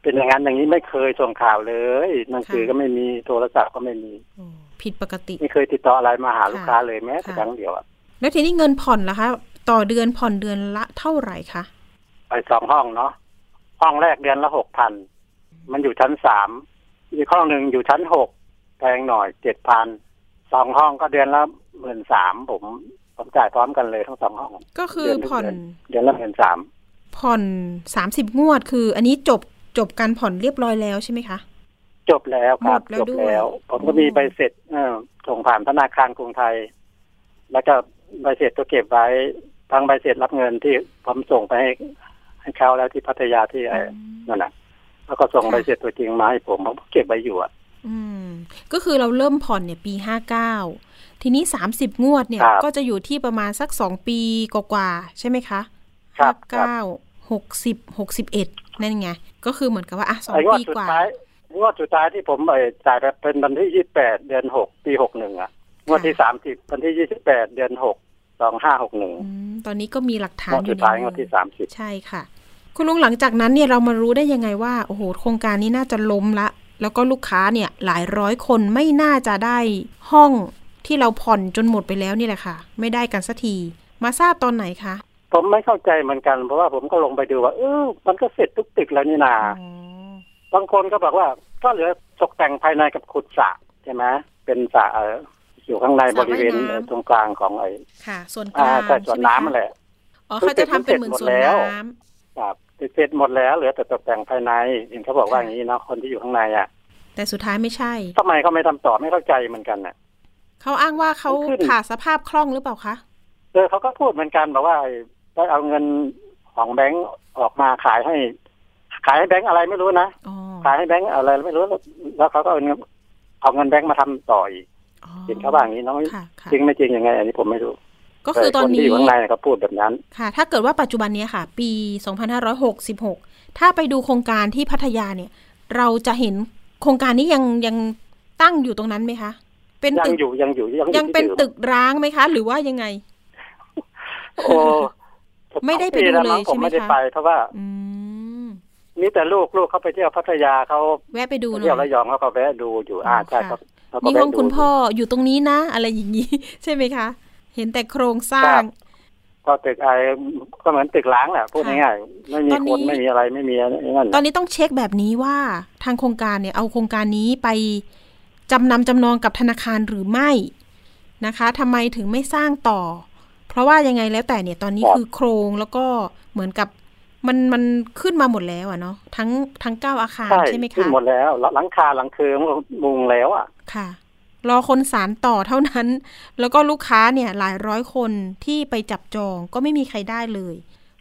เป็นอย่างนั้นอย่างนี้ไม่เคยส่งข่าวเลยหนังสือก็ไม่มีโทรศัพท์ก็ไม่มี
โอ้ผิดปกติ
ไม่เคยติดต่ออะไรมาหาลูกค้าเลยแม้แต่
ค่ะ
ครั้งเดียวอะ
แล้วทีนี้เงินผ่อนล่ะคะ ต่อเดือนผ่อนเดือนละเท่าไหร่คะ
ไปสองห้องเนาะห้องแรกเดือนละหกพันมันอยู่ชั้นสามอีกห้องหนึ่งอยู่ชั้นหกแพงหน่อยเจ็ดพันสองห้องก็เดือนละหมื่นสามผมผมจ่ายพร้อมกันเลยทั้งสองห้อง
ก็คือ
เดือนทุก
ผ่อน
เดือนเดือนละหมื่นสาม
ผ่อนสามสิบงวดคือ อันนี้จบ จบการผ่อนเรียบร้อยแล้วใช่ไหมคะ
จบแล้วครับ
หมดแล้ว
จบ
ด้วย
แล้ว ผมก็
อ๋อ
มีใบเสร็จเออส่งผ่านธนาคารกรุงไทย แล้วก็ใบเสร็จก็เก็บไว้ทั้งใบเสร็จรับเงินที่ผมส่งไปให้ให้เขาแล้วที่พัทยาที่ไอ้นั่นน่ะแล้วก็ส่งใบเสร็จตัวจริงมาให้ผมผมเก็บไว้อยู่อะ
อืม ก็คือเราเริ่มผ่อนเนี่ยปีห้าเก้าทีนี้สามสิบงวดเนี่ย
ครับ
ก็จะอยู่ที่ประมาณสักสองปีกว่าๆใช่ไหมคะ
ครั
ห้า
บครับ
เก้า หกสิบหกสิบเอ็ดนั่นไง ก็คือเหมือนกับว่าอะสอง
ไอ้งวด
ปี
สุด
กว่า
ท้ายงวดสุดท้ายที่ผมเออจ่ายไปเป็นวันที่ยี่สิบแปดเดือนหกปีหกหนึ่งอะงวดที่สามสิบวันที่ยี่สิบแปดเดือนหกสองห้าหกหนึ่ง
อืมตอนนี้ก็มีหลักฐาง
วนด
อ
สุ
ยู่
ด
ใน
ท้าย
มื
งวดที่สามสิบ
ใช่ค่ะ คุณลุงหลังจากนั้นเนี่ยเรามารู้ได้ยังไงว่าโอ้โหโครงการนี้น่าจะล้มละ แล้วก็ลูกค้าเนี่ยหลายร้อยคนไม่น่าจะได้ห้องที่เราผ่อนจนหมดไปแล้วนี่แหละค่ะ ไม่ได้กันสักทีมาทราบตอนไหนคะ
ผมไม่เข้าใจเหมือนกัน เพราะว่าผมก็ลงไปดูว่าเออมันก็เสร็จทุกตึกแล้วนี่นา
อ๋อ
บางคนก็บอกว่า ก็เหลือตกแต่งภายในกับขุดสระใช่ไหมเป็นสระเอ่ออยู่ข้างในบริเวณเอ่อตรงกลางของไอ้
ค่ะส่วนก
อ่า
ลาง
ใช่ส่วน
ใช่ไหม
น้ำ
คะ
นั่นแหละ
อ๋อเขาจะทำเป็นเหมือนสวนน้ำ
ครับเสร็จหมดแล้วเหลือแต่ตกแต่งภายในเห็นเขาบอกว่าอย่างนี้เนาะคนที่อยู่ข้างในอะ
แต่สุดท้ายไม่ใช่
ทำไมเขาไม่ทำต่อไม่เข้าใจเหมือนกันน่ะ
เขาอ้างว่าเขา
มันขึ้น
ขาดสภาพคล่องหรือเปล่าคะ
เออเขาก็พูดเหมือนกันบอกว่า ได้เอาเงินของแบงก์ออกมาขายให้ ขายให้แบงก์อะไรไม่รู้นะ
อ๋อ
ขายให้แบงก์อะไรไม่รู้ แล้วเขาก็เอาเงินเอาเงินแบงก์มาทำต่ออีก
อ๋อ
เห็นเขาว่าอย่างนี้เน้อง
ค่ะค่ะ
จริงไม่จริงยังไง อันนี้ผมไม่รู้
ก็คือตอน
แที่
นี้
อยู่ข้างในเขาพูดแบบนั้น
ค่ะ ถ้าเกิดว่าปัจจุบันเนี้ยค่ะ ปี 2566 ถ้าไปดูโครงการที่พัทยาเนี่ย เราจะเห็นโครงการนี้ยังยังตั้งอยู่ตรงนั้นไหมคะ เป็น
ยัง
ตึก
อยู่ยังอยู่ยัง
ยังเป็น
ที่
ตึกร้างไหมคะ หรือว่ายังไง
โอ้
ไม่ได้ไปดู
สอง
เลย
แวมั้งผม
ใช่ไหม
ไม่ได้
คะ
ไปเพราะว่า
อืม
นี่แต่ลูกลูกเขาไปเที่ยวพัทยาเขา
แวะไปดูห
เที่ยว
น่อ
ระ
ย
ยองเขาก็แวะดูอยู่อ่า
อ๋อ
ใช่
ค่ะ
ครับเขาก็
นี่
แวะ
ห้อง
ดู
คุณพ่ออยู่ตรงนี้นะ อะไรอย่างนี้ ใช่ไหมคะ เห็นแต่โครงสร้า
ครั
ง
บก็ตึกไอก็เหมือนตึกล้างแหละพูด
ค่ะ
ง่ายๆไม่มี
ตอนนี้
คนไม่มีอะไรไม่มีอะไรนั่น
ตอนนี้ต้องเช็คแบบนี้ว่าทางโครงการเนี่ย เอาโครงการนี้ไปจำนำจำนองกับธนาคารหรือไม่นะคะทำไมถึงไม่สร้างต่อเพ ราะว่ายังไงแล้วแต่เนี่ยตอนนี้
ครับ
คือโครงแล้วก็เหมือนกับมันมันขึ้นมาหมดแล้วอะเนาะทั้งทั้งเก้าอาคาร
ใช่
ใช่ไหม
ขึ้น
คะ
หมดแล้วหลังคาหลังเคืองมุงแล้วอะ
ค่ะ รอคนสารต่อเท่านั้น แล้วก็ลูกค้าเนี่ยหลายร้อยคนที่ไปจับจองก็ไม่มีใครได้เลย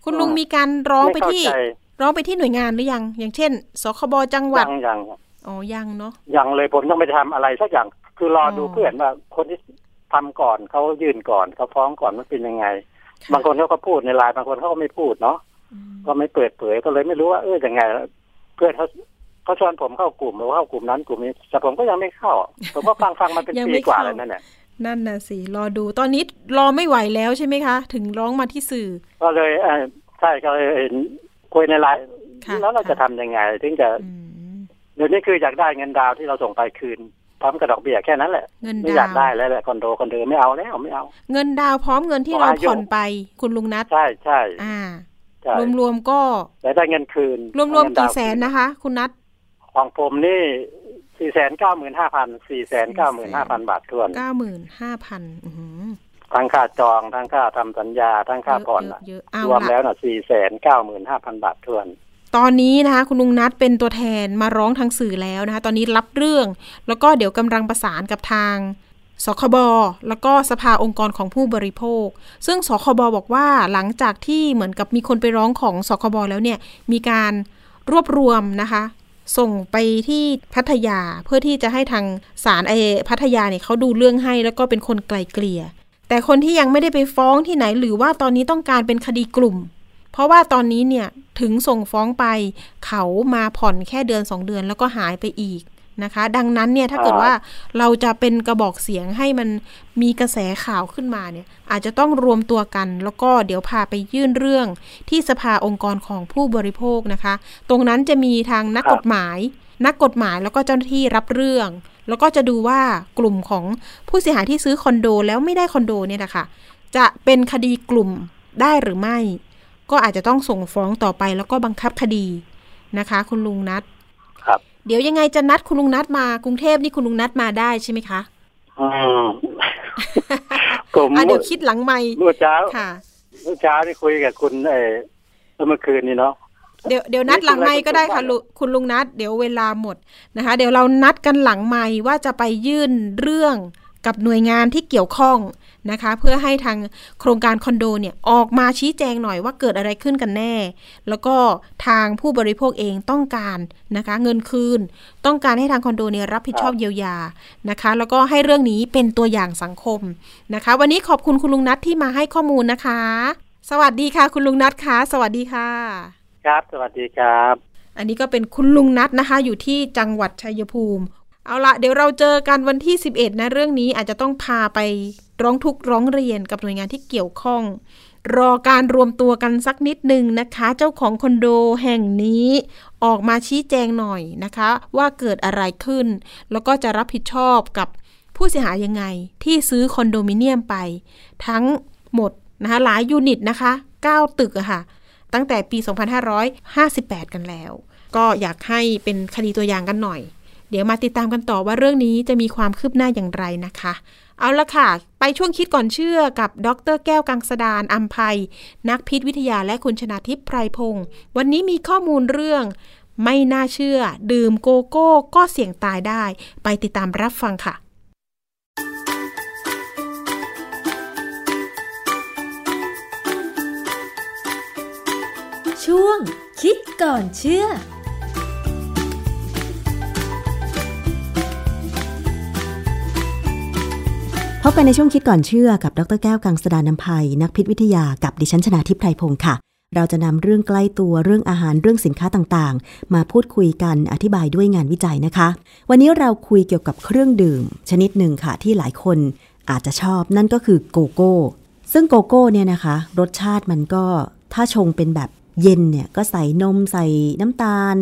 คุณลุง
อ่ามี
มีการร้องไป
ไม่เข้า
ที่
ใจ
ร้องไปที่หน่วยงานหรือยัง อย่างเช่นสคบจังหวัด
ยังยัง
อ๋อยังเนาะ
ยังเลยผมต้องไปทำอะไรสักอย่างคือรออ
อ
ดูเพื่อนว่าคนที่ ทำก่อนเขายื่นก่อนเขาฟ้องก่อนมันเป็นยังไง
ค่ะ
บางคนเขาก็พูดในไลน์บางคนเขาก็ไม่พูดเนาะ
อืม
ก็ไม่เปิดเผยก็เลยไม่รู้ว่าเออยังไง เพื่อนเขาเขาชวนผมเข้ากลุ่มหรือว่าเข้ากลุ่มนั้นกลุ่มนี้แต่ผมก็ยังไม่เข้าผมก็ฟังฟังมาเป็น
ยัง
ปี
ไม่
กว่า
เข้า
แล้วนั่นแหละ
นั่นน่ะสิรอดูตอนนี้รอไม่ไหวแล้วใช่ไหมคะ ถึงร้องมาที่สื่อ
ก็เลยเออใช่ก็เลยคุยในไลน์
ค่ะ
แล้วเรา
ค่ะ
จะทำยังไง ถึงจะ
อืม
เดี๋ยวนี้คืออยากได้เงินดาวน์ที่เราส่งไปคืน พร้อมกับดอกเบี้ยแค่นั้นแหละ
เงิน
ไม่อยา
ดากว
ได้แล้วแหละคอนโดคอนโดไม่เอาแล้วไม่เอา
เงินดาวพร้อมเงินที่
ขอ
เรา
อายุ
ผ่อนไป คุณลุงนัท
ใช่ใช่
อ่า
ใช่
รวมๆก็
แต่ได้เงินคืน
รวมๆ
ได้
กี่
เงิดาว
แสนนะคะ คุณนัท
ของผมนี่สี่แสนเก้าหมื่นห้าพันสี่แสนเก้าหมื่นห้าพันบาททวน
เก้าหมื่นห้าพันอืม
ทั้งค่าจองทั้งค่าทำสัญญา ทั้งค่าผ่อน
เย
อะ
อะๆเยอะๆเอา
รวม
ละ
แล้วน่ะสี่แสนเก้าหมื่นห้าพันบาททวน
ตอนนี้นะคะคุณลุงนัทเป็นตัวแทนมาร้องทางสื่อแล้วนะคะตอนนี้รับเรื่อง แล้วก็เดี๋ยวกำลังประสานกับทางสคบแล้วก็สภาองค์กรของผู้บริโภค ซึ่งสคบบอกว่าหลังจากที่เหมือนกับมีคนไปร้องของสคบแล้วเนี่ยมีการรวบรวมนะคะ ส่งไปที่พัทยาเพื่อที่จะให้ทางศาลไอพัทยาเนี่ยเขาดูเรื่องให้ แล้วก็เป็นคนไกลเกลี่ย แต่คนที่ยังไม่ได้ไปฟ้องที่ไหนหรือว่าตอนนี้ต้องการเป็นคดีกลุ่ม เพราะว่าตอนนี้เนี่ยถึงส่งฟ้องไป เขามาผ่อนแค่เดือน2เดือนแล้วก็หายไปอีกนะคะ ดังนั้นเนี่ยถ้าเกิด
อ่า
ว่าเราจะเป็นกระบอกเสียงให้มันมีกระแสข่าวขึ้นมาเนี่ย อาจจะต้องรวมตัวกัน แล้วก็เดี๋ยวพาไปยื่นเรื่องที่สภาองค์กรของผู้บริโภคนะคะ ตรงนั้นจะมีทางนักกฎหมาย นักกฎหมายแล้วก็เจ้าหน้าที่รับเรื่อง แล้วก็จะดูว่ากลุ่มของผู้เสียหายที่ซื้อคอนโดแล้วไม่ได้คอนโดเนี่ยนะคะจะเป็นคดีกลุ่มได้หรือไม่ ก็อาจจะต้องส่งฟ้องต่อไปแล้วก็บังคับคดีนะคะ คุณลุงนัด
ครับ
เดี๋ยวยังไงจะนัดคุณลุงนัดมากรุงเทพนี่คุณลุงนัดมาได้ใช่ไหมคะ
อืมผม
อะเดี๋ยวคิดหลังไม่
เมื่อเช้า
ค่ะ
เมื่อเช้าที่คุยกับคุณเออเมื่อคืนนี้เนาะ
เดี๋ยวเดี๋ยวนัดหลังไม่ก็ได้ค่ะลุคุณลุงนัดเดี๋ยวเวลาหมดนะคะ เดี๋ยวเรานัดกันหลังไม่ว่าจะไปยื่นเรื่อง กับหน่วยงานที่เกี่ยวข้องนะคะ เพื่อให้ทางโครงการคอนโดเนี่ยออกมาชี้แจงหน่อยว่าเกิดอะไรขึ้นกันแน่ แล้วก็ทางผู้บริโภคเองต้องการนะคะ เงินคืน ต้องการให้ทางคอนโดเนี่ยรับผิดชอบเยียวยานะคะ แล้วก็ให้เรื่องนี้เป็นตัวอย่างสังคมนะคะ วันนี้ขอบคุณคุณลุงนัทที่มาให้ข้อมูลนะคะ สวัสดีค่ะ คุณลุงนัทคะสวัสดีค่ะ
ครับ สวัสดีครับ
อันนี้ก็เป็นคุณลุงนัทนะคะ อยู่ที่จังหวัดชัยภูมิ เอาละเดี๋ยวเราเจอกันวันที่ 11 นะเรื่องนี้อาจจะต้องพาไปร้องทุกข์ร้องเรียนกับหน่วยงานที่เกี่ยวข้อง รอการรวมตัวกันสักนิดหนึ่งนะคะ เจ้าของคอนโดแห่งนี้ออกมาชี้แจงหน่อยนะคะ ว่าเกิดอะไรขึ้น แล้วก็จะรับผิดชอบกับผู้เสียหายยังไง ที่ซื้อคอนโดมิเนียมไป ทั้งหมดนะคะหลายยูนิตนะคะ 9 ตึกอะค่ะ ตั้งแต่ปี 2558 กันแล้ว ก็อยากให้เป็นคดีตัวอย่างกันหน่อย เดี๋ยวมาติดตามกันต่อว่าเรื่องนี้จะมีความคืบหน้าอย่างไรนะคะ เอาละค่ะ ไปช่วงคิดก่อนเชื่อกับ ดรแก้วกังสดานอัมภัย นักพิษวิทยาและคุณชนาทิพย์ไพรพงศ์วันนี้มีข้อมูลเรื่อง ไม่น่าเชื่อ ดื่มโกโก้ก็เสี่ยงตายได้ ไปติดตามรับฟังค่ะ
ช่วงคิดก่อนเชื่อ
พบกันในช่วงคิดก่อนเชื่อกับดรแก้วกังสดานนภัย นักพิษวิทยากับดิฉันชนาทิพไพรพงศ์ค่ะ เราจะนำเรื่องใกล้ตัวเรื่องอาหารเรื่องสินค้าต่างๆ มาพูดคุยกันอธิบายด้วยงานวิจัยนะคะ วันนี้เราคุยเกี่ยวกับเครื่องดื่ม ชนิดหนึ่งค่ะที่หลายคนอาจจะชอบนั่นก็คือโกโก้ ซึ่งโกโก้เนี่ยนะคะ รสชาติมันก็ถ้าชงเป็นแบบเย็นเนี่ยก็ใส่นมใส่น้ำตาล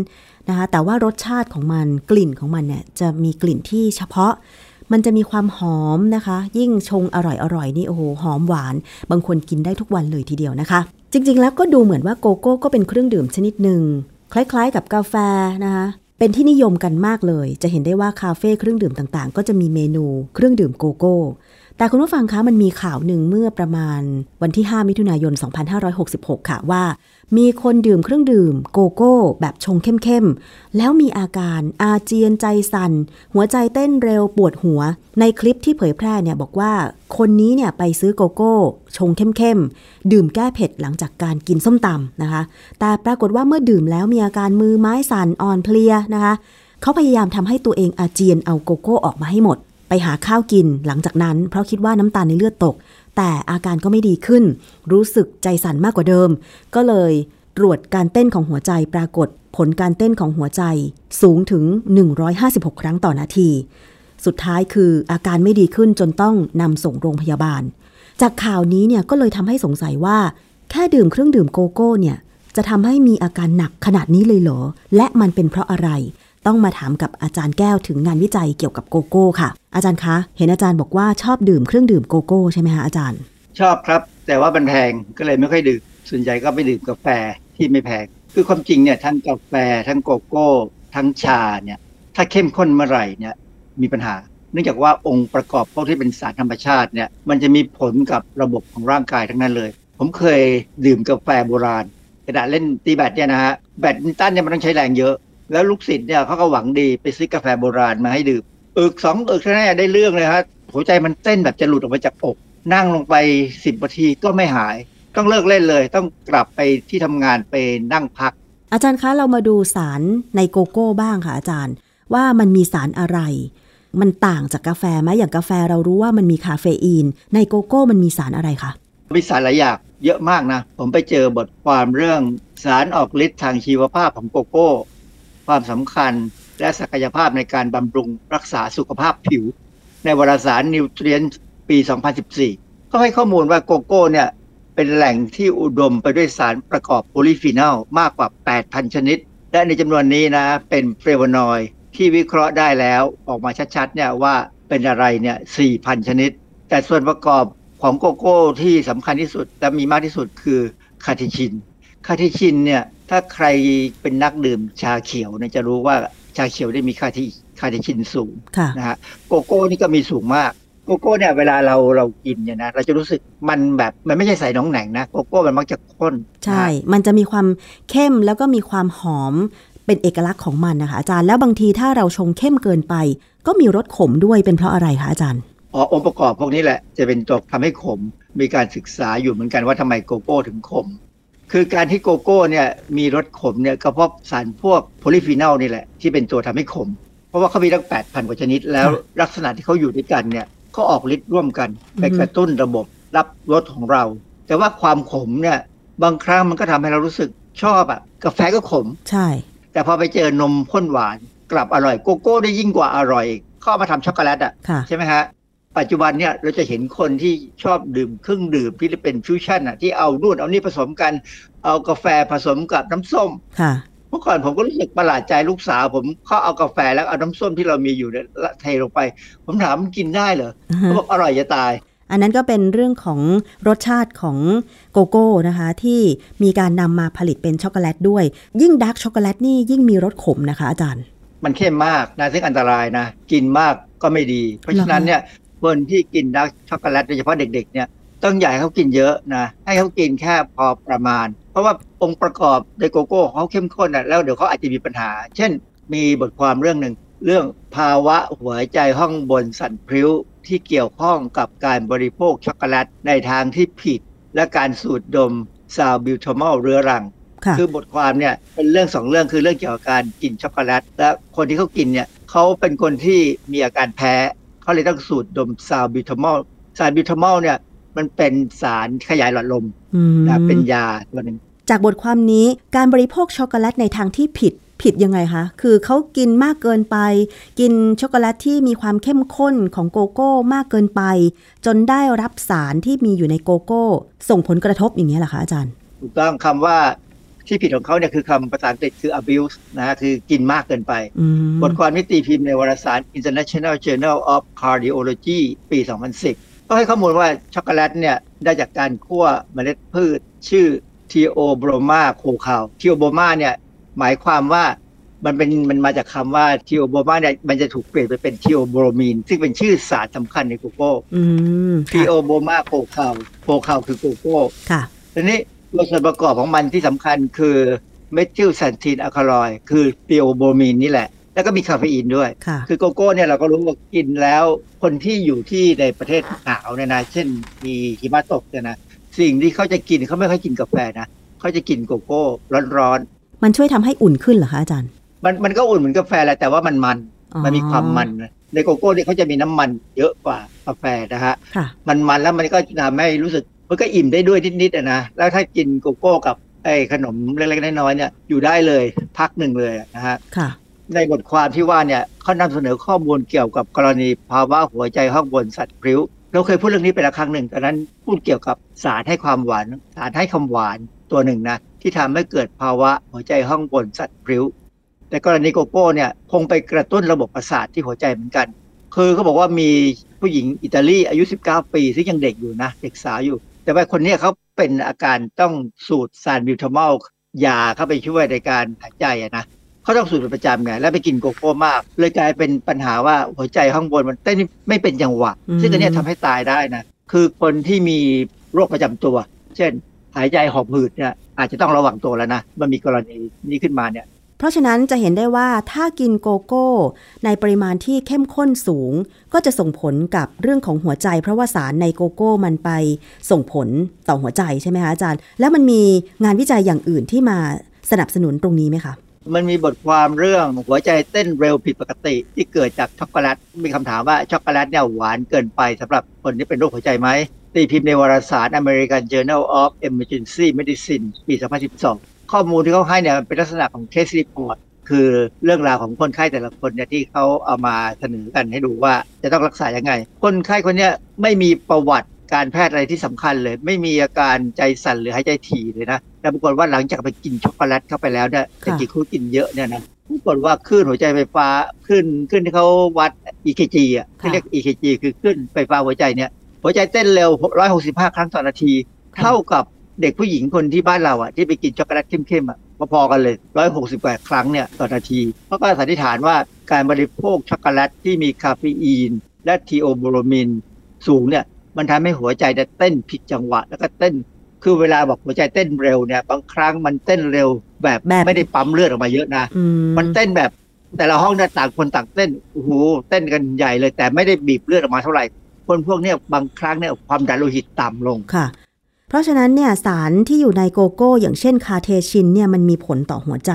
นะคะแต่ว่ารสชาติของมันกลิ่นของมันเนี่ยจะมีกลิ่นที่เฉพาะ มันจะมีความหอมนะคะ ยิ่งชงอร่อยๆนี่โอ้โหหอมหวาน บางคนกินได้ทุกวันเลยทีเดียวนะคะ จริง ๆ แล้วก็ดูเหมือนว่าโกโก้ก็เป็นเครื่องดื่มชนิดหนึ่งคล้าย ๆ กับกาแฟนะคะเป็นที่นิยมกันมากเลย จะเห็นได้ว่าคาเฟ่เครื่องดื่มต่างๆ ก็จะมีเมนูเครื่องดื่มโกโก้ แต่คุณผู้ฟังคะมันมีข่าวหนึ่งเมื่อประมาณวันที่ 5 มิถุนายน 2566 ค่ะว่า มีคนดื่มเครื่องดื่มโกโก้แบบชงเข้มๆ แล้วมีอาการอาเจียนใจสัน่น หัวใจเต้นเร็วปวดหัว ในคลิปที่เผยแพร่เนี่ยบอกว่าคนนี้เนี่ยไปซื้อโกโก้ ชงเข้มๆ ดื่มแก้เผ็ดหลังจากการกินส้มตำนะคะ แต่ปรากฏว่าเมื่อดื่มแล้วมีอาการมือไม้สั่นอ่อนเพลียนะคะ เขาพยายามทำให้ตัวเองอาเจียนเอาโกโก้ออกมาให้หมด ไปหาข้าวกินหลังจากนั้น เพราะคิดว่าน้ำตาลในเลือดตก แต่อาการก็ไม่ดีขึ้น รู้สึกใจสั่นมากกว่าเดิม ก็เลยตรวจการเต้นของหัวใจปรากฏ ผลการเต้นของหัวใจสูงถึง 156 ครั้งต่อนาที สุดท้ายคืออาการไม่ดีขึ้นจนต้องนำส่งโรงพยาบาล จากข่าวนี้เนี่ยก็เลยทำให้สงสัยว่า แค่ดื่มเครื่องดื่มโกโก้เนี่ยจะทำให้มีอาการหนักขนาดนี้เลยเหรอ และมันเป็นเพราะอะไร ต้องมาถามกับอาจารย์แก้วถึงงานวิจัยเกี่ยวกับโกโก้ค่ะ อาจารย์คะ เห็นอาจารย์บอกว่าชอบดื่มเครื่องดื่มโกโก้ใช่ไหมคะอาจารย์
ชอบครับ แต่ว่ามันแพงก็เลยไม่ค่อยดื่ม ส่วนใหญ่ก็ไปดื่มกาแฟที่ไม่แพง คือความจริงเนี่ยทั้งกาแฟทั้งโกโก้ ทั้งชาเนี่ยถ้าเข้มข้นเมื่อไหร่เนี่ยมีปัญหา เนื่องจากว่าองค์ประกอบพวกที่เป็นสารธรรมชาติเนี่ยมันจะมีผลกับระบบของร่างกายทั้งนั้นเลย ผมเคยดื่มกาแฟโบราณกระดาษเล่นตีแบดเนี่ยนะฮะแบดมินตันเนี่ยมันต้องใช้แรงเยอะ แล้วลูกศิษย์เนี่ยเขาก็หวังดีไปซื้อกาแฟโบราณมาให้ดื่มอึกสองอึกเนี่ยได้เรื่องเลยฮะหัวใจมันเต้นแบบจะหลุดออกมาจากอก นั่งลงไปสิบนาทีก็ไม่หาย ต้องเลิกเล่นเลย ต้องกลับไปที่ทำงานไปนั่งพัก
อาจารย์คะเรามาดูสารในโกโก้บ้างค่ะอาจารย์ ว่ามันมีสารอะไร มันต่างจากกาแฟไหมอย่างกาแฟเรารู้ว่ามันมีคาเฟอีน ในโกโก้มันมีสารอะไรคะ
มีสารหลายอย่างเยอะมากนะ ผมไปเจอบทความเรื่องสารออกฤทธิ์ทางชีวภาพของโกโก้ ความสำคัญและศักยภาพในการบำรุงรักษาสุขภาพผิว ในวารสาร Nutrients ปี 2014 ก็ให้ข้อมูลว่าโกโก้เนี่ยเป็นแหล่งที่อุดมไปด้วยสารประกอบโพลีฟีนอลมากกว่า 8,000 ชนิด และในจำนวนนี้นะเป็นเฟลโวนอยด์ที่วิเคราะห์ได้แล้วออกมาชัดๆเนี่ยว่าเป็นอะไรเนี่ย 4,000 ชนิด แต่ส่วนประกอบของโกโก้ที่สำคัญที่สุดและมีมากที่สุดคือคาเทชิน คาเทชินเนี่ยถ้าใครเป็นนักดื่มชาเขียวเนี่ยจะรู้ว่าชาเขียวได้มีคาเทคาเทชินสูง
ค่ะ
นะฮะโกโก้นี่ก็มีสูงมากโกโก้เนี่ยเวลาเราเรากินเนี่ยนะเราจะรู้สึกมันแบบมันไม่ใช่ใสหน่องแหน่งนะโกโก้มันมักจะข้น
ใช่
นะฮะ
มันจะมีความเข้มแล้วก็มีความหอมเป็นเอกลักษณ์ของมันนะคะอาจารย์แล้วบางทีถ้าเราชงเข้มเกินไป ก็มีรสขมด้วยเป็นเพราะอะไรคะอาจารย์
อ๋อองค์ประกอบพวกนี้แหละจะเป็นตัวทำให้ขมมีการศึกษาอยู่เหมือนกันว่าทำไมโกโก้ถึงขม คือการที่โกโก้เนี่ยมีรสขมเนี่ยก็เพราะสารพวกโพลีฟีนอลนี่แหละ ที่เป็นตัวทำให้ขม เพราะว่าเขามีตั้ง8,000กว่าชนิด แล้ว
ค่ะ
ลักษณะที่เขาอยู่ด้วยกันเนี่ยก็ออกฤทธิ์ร่วมกัน
อือฮึ
ไปกระตุ้นระบบรับรสของเรา แต่ว่าความขมเนี่ยบางครั้งมันก็ทำให้เรารู้สึกชอบอะกาแฟก็ขม
ใช่
แต่พอไปเจอนมข้นหวานกลับอร่อยโกโก้ได้ยิ่งกว่าอร่อยเข้ามาทำช็อกโกแลตอะ
ค่ะ
ใช่ไหมฮะ ปัจจุบันเนี่ยเราจะเห็นคนที่ชอบดื่มเครื่องดื่มที่เป็นฟิวชั่นอะที่เอานู่นเอานี่ผสมกัน เอากาแฟผสมกับน้ำส้ม
ค่ะ
เมื่อก่อนผมก็รู้สึกประหลาดใจลูกสาว ผมเขาเอากาแฟแล้วเอาน้ำส้มที่เรามีอยู่เนี่ยละเทลงไป ผมถามมันกินได้เหรอ
อือฮะ
เขาบอกอร่อยจะตาย
อันนั้นก็เป็นเรื่องของรสชาติของโกโก้นะคะ ที่มีการนำมาผลิตเป็นช็อกโกแลตด้วย ยิ่งดาร์กช็อกโกแลตนี่ยิ่งมีรสขมนะคะ อาจารย์
มันเข้มมากนะซึ่งอันตรายนะ กินมากก็ไม่ดี เพราะฉะนั้นเนี่ย คนที่กินดาร์กช็อกโกแลตโดยเฉพาะเด็ก ๆ เนี่ยต้องอย่าให้เขากินเยอะนะให้เขากินแค่พอประมาณ เพราะว่าองค์ประกอบในโกโก้ของเขาเข้มข้นนะแล้วเดี๋ยวเขาอาจจะมีปัญหา เช่น มีบทความเรื่องหนึ่งเรื่องภาวะหัวใจห้องบนสั่นพลิ้วที่เกี่ยวข้องกับการบริโภคช็อกโกแลตในทางที่ผิด และการสูดดม salbutamol เรื้อรัง
ค่ะ
คือบทความเนี่ยเป็นเรื่องสองเรื่องคือเรื่องเกี่ยวกับการกินช็อกโกแลต และคนที่เขากินเนี่ยเขาเป็นคนที่มีอาการแพ้ เขาเลยต้องสูดดม salbutamol salbutamol เนี่ย มันเป็นสารขยายหลอดลม
อืม
นะเป็นยาตัวหนึ่ง
จากบทความนี้การบริโภคช็อกโกแลตในทางที่ผิดผิดยังไงคะ คือเขากินมากเกินไป กินช็อกโกแลตที่มีความเข้มข้นของโกโก้มากเกินไป จนได้รับสารที่มีอยู่ในโกโก้ ส่งผลกระทบอย่างนี้เหรอคะอาจารย์
ถูกต้องคำว่า ที่ผิดของเขาเนี่ยคือคำภาษาอังกฤษคือ abuse นะฮะคือกินมากเกินไป
อืม
บทความที่ตีพิมพ์ในวารสาร International Journal of Cardiology ปี 2010 ก็ให้ข้อมูลว่าช็อกโกแลตเนี่ยได้จากการคั่วเมล็ดพืช ชื่อ Theobroma cacao Theobroma เนี่ยหมายความว่ามันเป็นมันมาจากคำว่า Theobroma เนี่ยมันจะถูกเปลี่ยนไปเป็น theobromine ซึ่งเป็นชื่อสารสำคัญในโกโก้
อืม
Theo
ค่ะ
broma cacao cacao คือโกโก้
ค่ะ
ทีนี้ ตัวส่วนประกอบของมันที่สำคัญคือ methylxanthine alkaloid คือ theobromine นี่แหละ แล้วก็มีคาเฟอีนด้วย
ค่ะ
คือโกโก้เนี่ยเราก็รู้ว่ากินแล้วคนที่อยู่ที่ในประเทศหนาวเนี่ยนะ เช่นมีหิมะตกเนี่ยนะสิ่งที่เขาจะกินเขาไม่ค่อยกินกาแฟนะเขาจะกินโกโก้ร้อน
มันช่วยทำให้อุ่นขึ้นเหรอคะอาจารย์
ๆมันมันก็อุ่นเหมือนกาแฟแหละแต่ว่ามันมัน
อ๋อ
มันมีความมันนะในโกโก้เนี่ยเขาจะมีน้ำมันเยอะกว่ากาแฟนะฮะ
ค่ะ
มันมันแล้วมันก็ทำให้รู้สึก มันก็อิ่มได้ด้วยนิดๆอะนะแล้วถ้ากินโกโก้กับไอ้ขนมเล็กๆน้อยๆเนี่ยอยู่ได้เลยพักหนึ่งเลยอะนะฮะ
ค่ะ
ในบทความที่ว่าเนี่ยเขานำเสนอข้อมูลเกี่ยวกับกรณีภาวะหัวใจห้องบนสัตว์พริ้วเราเคยพูดเรื่องนี้ไปแล้วครั้งหนึ่งตอนนั้นพูดเกี่ยวกับสารให้ความหวานสารให้คำหวานตัวหนึ่งนะที่ทำให้เกิดภาวะหัวใจห้องบนสัตว์พริ้ว แต่กรณีโกโก้เนี่ยคงไปกระตุ้นระบบประสาทที่หัวใจเหมือนกัน คือเขาบอกว่ามีผู้หญิงอิตาลีอายุ 19 ปีซึ่งยังเด็กอยู่นะเด็กสาวอยู่ แต่ว่าคนเนี้ยเขาเป็นอาการต้องสูดซานบิวทามอลยาเข้าไปช่วยในการหายใจอะนะเขาต้องสูดเป็นประจำไงแล้วไปกินโกโก้มาก เลยกลายเป็นปัญหาว่าหัวใจข้างบนมันเต้นไม่เป็นจังหวะ
อืม
ซึ่งอันเนี้ยทำให้ตายได้นะ คือคนที่มีโรคประจำตัว เช่นหายใจหอบหืดเนี่ยอาจจะต้องระวังตัวแล้วนะมันมีกรณีนี้ขึ้นมาเนี่ย
เพราะฉะนั้นจะเห็นได้ว่าถ้ากินโกโก้ ในปริมาณที่เข้มข้นสูง ก็จะส่งผลกับเรื่องของหัวใจ เพราะว่าสารในโกโก้มันไปส่งผลต่อหัวใจใช่ไหมคะอาจารย์ แล้วมันมีงานวิจัยอย่างอื่นที่มาสนับสนุนตรงนี้ไหมคะ
มันมีบทความเรื่องหัวใจเต้นเร็วผิดปกติ ที่เกิดจากช็อกโกแลตมีคำถามว่าช็อกโกแลตเนี่ยหวานเกินไปสำหรับคนที่เป็นโรคหัวใจไหมตีพิมพ์ในวารสาร American Journal of Emergency Medicine ปี 2012 ข้อมูลที่เขาให้เนี่ยมันเป็นลักษณะของ case report คือเรื่องราวของคนไข้แต่ละคนเนี่ยที่เขาเอามาเสนอกันให้ดูว่าจะต้องรักษายังไง คนไข้คนเนี้ยไม่มีประวัติการแพทย์อะไรที่สำคัญเลย ไม่มีอาการใจสั่นหรือหายใจถี่เลยนะแต่ปรากฏว่าหลังจากไปกินช็อกโกแลตเข้าไปแล้วเนี่ยแต่กี่คู่กินเยอะเนี่ยนะปรากฏว่าคลื่นหัวใจไฟฟ้าขึ้นขึ้นที่เขาวัด EKG อะที่เรียก EKG คือคลื่นไฟฟ้าหัวใจเนี่ยหัวใจเต้นเร็ว 165 ครั้งต่อนาที เท่ากับ เด็กผู้หญิงคนที่บ้านเราอะที่ไปกินช็อกโกแลตเข้มๆอะพอๆกันเลย168ครั้งเนี่ยต่อนาทีเขาก็สันนิษฐานว่าการบริโภคช็อกโกแลตที่มีคาเฟอีน และ theobromine สูงเนี่ยมันทำให้หัวใจเนี่ยเต้นผิดจังหวะ แล้วก็เต้น คือเวลาบอกหัวใจเต้นเร็วเนี่ยบางครั้งมันเต้นเร็วแบบ
แบบ
ไม่ได้ปั๊มเลือดออกมาเยอะนะ
อืม
มันเต้นแบบแต่ละห้องเนี่ยต่างคนต่างเต้นโอ้โหเต้นกันใหญ่เลย แต่ไม่ได้บีบเลือดออกมาเท่าไหร่คนพวกเนี้ยบางครั้งเนี่ยความดันโลหิตต่ำลง
ค่ะ เพราะฉะนั้นเนี่ยสารที่อยู่ในโกโก้ อย่างเช่น catechin เนี่ยมันมีผลต่อหัวใจ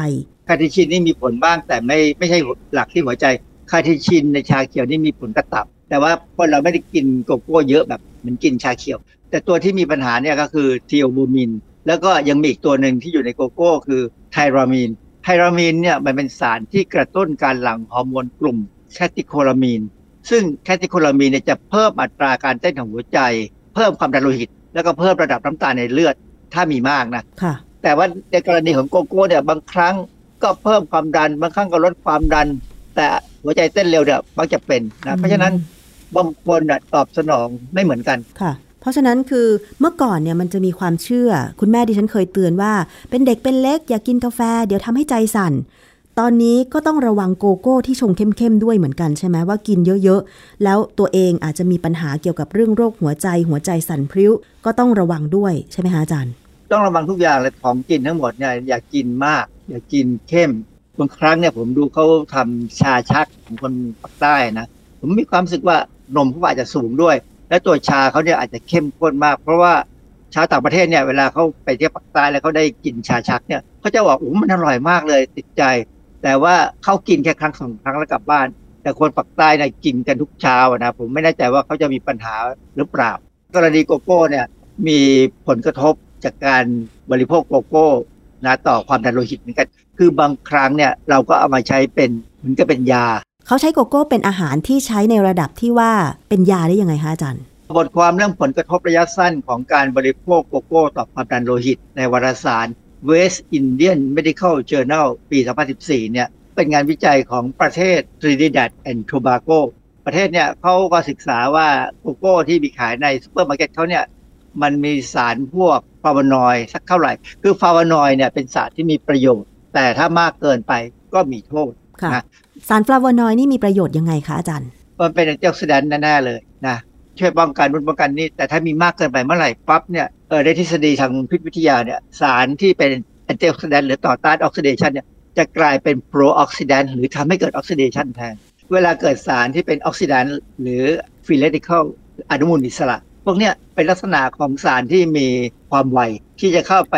catechin นี่มีผลบ้างแต่ไม่ไม่ใช่หลักที่หัวใจ catechin ในชาเขียวนี่มีผลกับตับ แต่ว่าคนเราไม่ได้กินโกโก้เยอะแบบเหมือนกินชาเขียว แต่ตัวที่มีปัญหาเนี่ยก็คือ theobromine แล้วก็ยังมีอีกตัวหนึ่งที่อยู่ในโกโก้คือ tyramine tyramine เนี่ยมันเป็นสารที่กระตุ้นการหลั่งฮอร์โมนกลุ่ม catecholamine ซึ่ง catecholamine เนี่ยจะเพิ่มอัตราการเต้นของหัวใจ เพิ่มความดันโลหิต แล้วก็เพิ่มระดับน้ำตาลในเลือดถ้ามีมากนะ
ค่ะ
แต่ว่าในกรณีของโกโก้เนี่ยบางครั้งก็เพิ่มความดันบางครั้งก็ลดความดัน แต่หัวใจเต้นเร็วเนี่ยมักจะเป็นนะเพราะฉะนั้นบางคนน่ะตอบสนองไม่เหมือนกัน
ค่ะ เพราะฉะนั้นคือเมื่อก่อนเนี่ยมันจะมีความเชื่อ คุณแม่ดิฉันเคยเตือนว่า เป็นเด็กเป็นเล็กอย่ากกินกาแฟ เดี๋ยวทำให้ใจสั่น ตอนนี้ก็ต้องระวังโกโก้ที่ชงเข้มๆด้วยเหมือนกันใช่ไหมว่ากินเยอะๆ แล้วตัวเองอาจจะมีปัญหาเกี่ยวกับเรื่องโรคหัวใจหัวใจสั่นพริ้ว ก็ต้องระวังด้วยใช่ไหมคะอาจารย์
ต้องระวังทุกอย่างเลยของกินทั้งหมดเนี่ยอย่ากินมาก อย่ากินเข้มบางครั้งเนี่ยผมดูเขาทำชาชักของคนภาคใต้นะผมมีความรู้สึกว่านมเขาอาจจะสูงด้วย และตัวชาเขาเนี่ยอาจจะเข้มข้นมาก เพราะว่าชาวต่างประเทศเนี่ยเวลาเขาไปเที่ยวภาคใต้แล้วเขาได้กินชาชักเนี่ยเขาจะบอกโอ้มันอร่อยมากเลยติดใจ แต่ว่าเขากินแค่ครั้งสองครั้งแล้วกลับบ้าน แต่คนภาคใต้เนี่ยกินกันทุกเช้าอะนะผมไม่แน่ใจว่าเขาจะมีปัญหาหรือเปล่ากรณีโกโก้เนี่ยมีผลกระทบจากการบริโภคโกโก้นะต่อความดันโลหิตเหมือนกัน คือบางครั้งเนี่ยเราก็เอามาใช้เป็นเหมือนกับเป็นยา
เขาใช้โกโก้เป็นอาหารที่ใช้ในระดับที่ว่าเป็นยาได้ยังไงคะอาจารย์
บทความเรื่องผลกระทบระยะสั้นของการบริโภคโกโก้ ต่อความดันโลหิตในวารสาร West Indian Medical Journal ปี 2014 เนี่ย เป็นงานวิจัยของประเทศ Trinidad and Tobago ประเทศเนี่ยเขาก็ศึกษาว่าโกโก้ที่มีขายในซูเปอร์มาร์เก็ตเขาเนี่ย มันมีสารพวก flavonoid สักเท่าไหร่ คือ flavonoid เนี่ยเป็นสารที่มีประโยชน์ แต่ถ้ามากเกินไปก็มีโทษ
ค่ะ
นะ
สาร flavonoid นี่มีประโยชน์ยังไงคะอาจารย์
มันเป็น antioxidant แน่ๆเลยนะช่วยป้องกันโน่นป้องกันนี่แต่ถ้ามีมากเกินไปเมื่อไหร่ปั๊บเนี่ย เออในทฤษฎีทางพิษวิทยาเนี่ยสารที่เป็น antioxidant หรือต่อต้านออกซิเดชันเนี่ยจะกลายเป็น pro-oxidant หรือทำให้เกิดออกซิเดชันแทน เวลาเกิดสารที่เป็น oxidant หรือ free radical อนุมูลอิสระ พวกเนี้ยเป็นลักษณะของสารที่มีความไวที่จะเข้าไป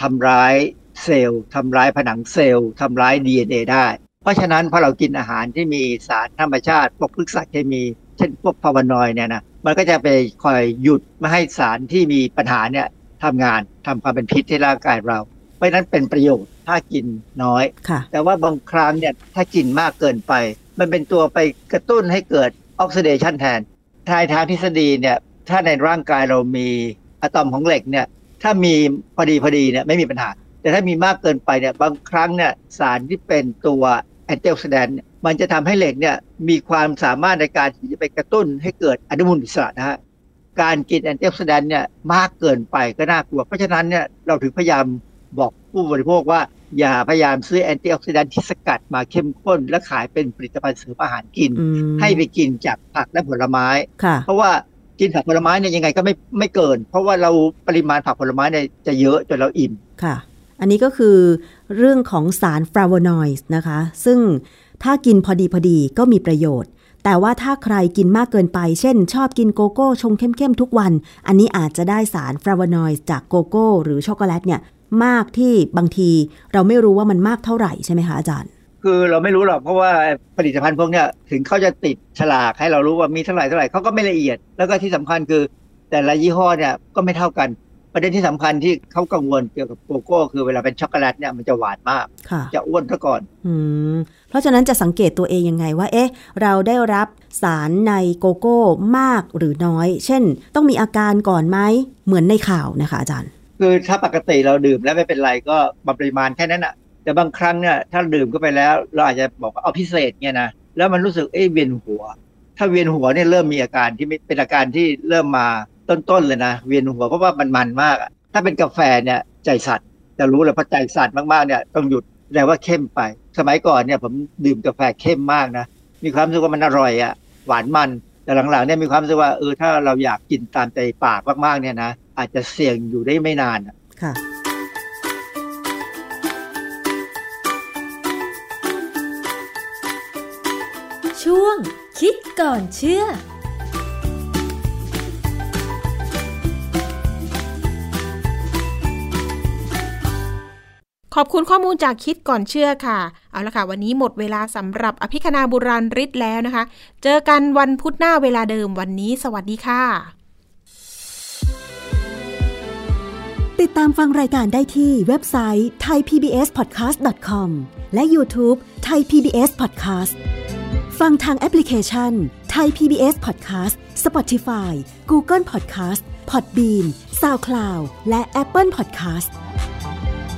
ทำร้ายเซลล์ทำร้ายผนังเซลล์ทำร้าย DNA ได้ เพราะฉะนั้นพอเรากินอาหารที่มีสารธรรมชาติพวกพฤกษเคมี เช่นพวก flavonoid เนี่ยนะ มันก็จะไปคอยหยุดไม่ให้สารที่มีปัญหาเนี่ยทำงานทำความเป็นพิษให้ร่างกายเรา เพราะนั้นเป็นประโยชน์ถ้ากินน้อย แต่ว่าบางครั้งเนี่ยถ้ากินมากเกินไป มันเป็นตัวไปกระตุ้นให้เกิดออกซิเดชันแทนทางทางทฤษฎีเนี่ยถ้าในร่างกายเรามีอะตอมของเหล็กเนี่ยถ้ามีพอดีพอดีเนี่ยไม่มีปัญหา แต่ถ้ามีมากเกินไปเนี่ยบางครั้งเนี่ยสารที่เป็นตัว antioxidant มันจะทำให้เหล็กเนี่ยมีความสามารถในการที่จะไปกระตุ้นให้เกิดอนุมูลอิสระนะฮะการกินแอนตี้ออกซิแดนต์เนี่ยมากเกินไปก็น่ากลัว เพราะฉะนั้นเนี่ยเราถึงพยายามบอกผู้บริโภคว่า อย่าพยายามซื้อแอนตี้ออกซิแดนต์ที่สกัดมาเข้มข้น และขายเป็นผลิตภัณฑ์เสริมอาหารกิน
อืม
ให้ไปกินจากผักและผลไม้
ค่ะ
เพราะว่ากินผักผลไม้เนี่ยยังไงก็ไม่ไม่เกิน เพราะว่าเราปริมาณผักผลไม้เนี่ยจะเยอะจนเราอิ่ม
ค่ะ อันนี้ก็คือเรื่องของสารฟลาโวนอยด์นะคะ ซึ่งถ้ากินพอดีพอดีก็มีประโยชน์ แต่ว่าถ้าใครกินมากเกินไป เช่น ชอบกินโกโก้ชงเข้มๆทุกวัน อันนี้อาจจะได้สาร flavonoid จากโกโก้หรือช็อกโกแลตเนี่ยมากที่บางทีเราไม่รู้ว่ามันมากเท่าไหร่ใช่ไหมคะอาจารย์
คือเราไม่รู้หรอกเพราะว่าผลิตภัณฑ์พวกเนี้ยถึงเขาจะติดฉลากให้เรารู้ว่ามีเท่าไหร่เท่าไหร่เขาก็ไม่ละเอียด แล้วก็ที่สำคัญคือ แต่ละยี่ห้อเนี่ยก็ไม่เท่ากัน ประเด็นที่สำคัญที่เขากังวลเกี่ยวกับโกโก้คือเวลาเป็นช็อกโกแลตเนี่ยมันจะหวานมาก
ค่ะ
จะอ้วนซะก่อน
อืมเพราะฉะนั้นจะสังเกตตัวเองยังไงว่า เอ๊ะ เราได้รับสารในโกโก้มากหรือน้อย เช่น ต้องมีอาการก่อนไหมเหมือนในข่าวนะคะอาจารย์
คือถ้าปกติเราดื่มแล้วไม่เป็นไรก็ปริมาณแค่นั้นอะแต่บางครั้งเนี่ยถ้าดื่มเข้าไปแล้วเราอาจจะบอกว่าเอาพิเศษเนี่ยนะแล้วมันรู้สึกเอ้ยเวียนหัว ถ้าเวียนหัวเนี่ยเริ่มมีอาการที่ไม่เป็นอาการที่เริ่มมาต้นๆเลยนะเวียนหัวเพราะว่ามันมันมากอะถ้าเป็นกาแฟเนี่ยใจสั่นจะรู้เลยเพราะใจสั่นมากๆเนี่ยต้องหยุดแสดงว่าเข้มไป สมัยก่อนเนี่ยผมดื่มกาแฟเข้มมากนะมีความรู้สึกว่ามันอร่อยอะหวานมันแต่หลังๆเนี่ยมีความรู้สึกว่าเออถ้าเราอยากกินตามใจปากมากๆเนี่ยนะอาจจะเสี่ยงอยู่ได้ไม่นานอะ
ค่ะ
ช่วงคิดก่อนเชื่อ
ขอบคุณข้อมูลจากคิดก่อนเชื่อค่ะ เอาละค่ะ วันนี้หมดเวลาสำหรับอภิคณาบุราริศแล้วนะคะ เจอกันวันพุธหน้าเวลาเดิมวันนี้ สวัสดีค่ะ
ติดตามฟังรายการได้ที่เว็บไซต์ thaipbspodcast.com และ YouTube Thai PBS Podcast ฟังทางแอปพลิเคชัน Thai PBS Podcast Spotify Google Podcast Podbean SoundCloud และ Apple Podcast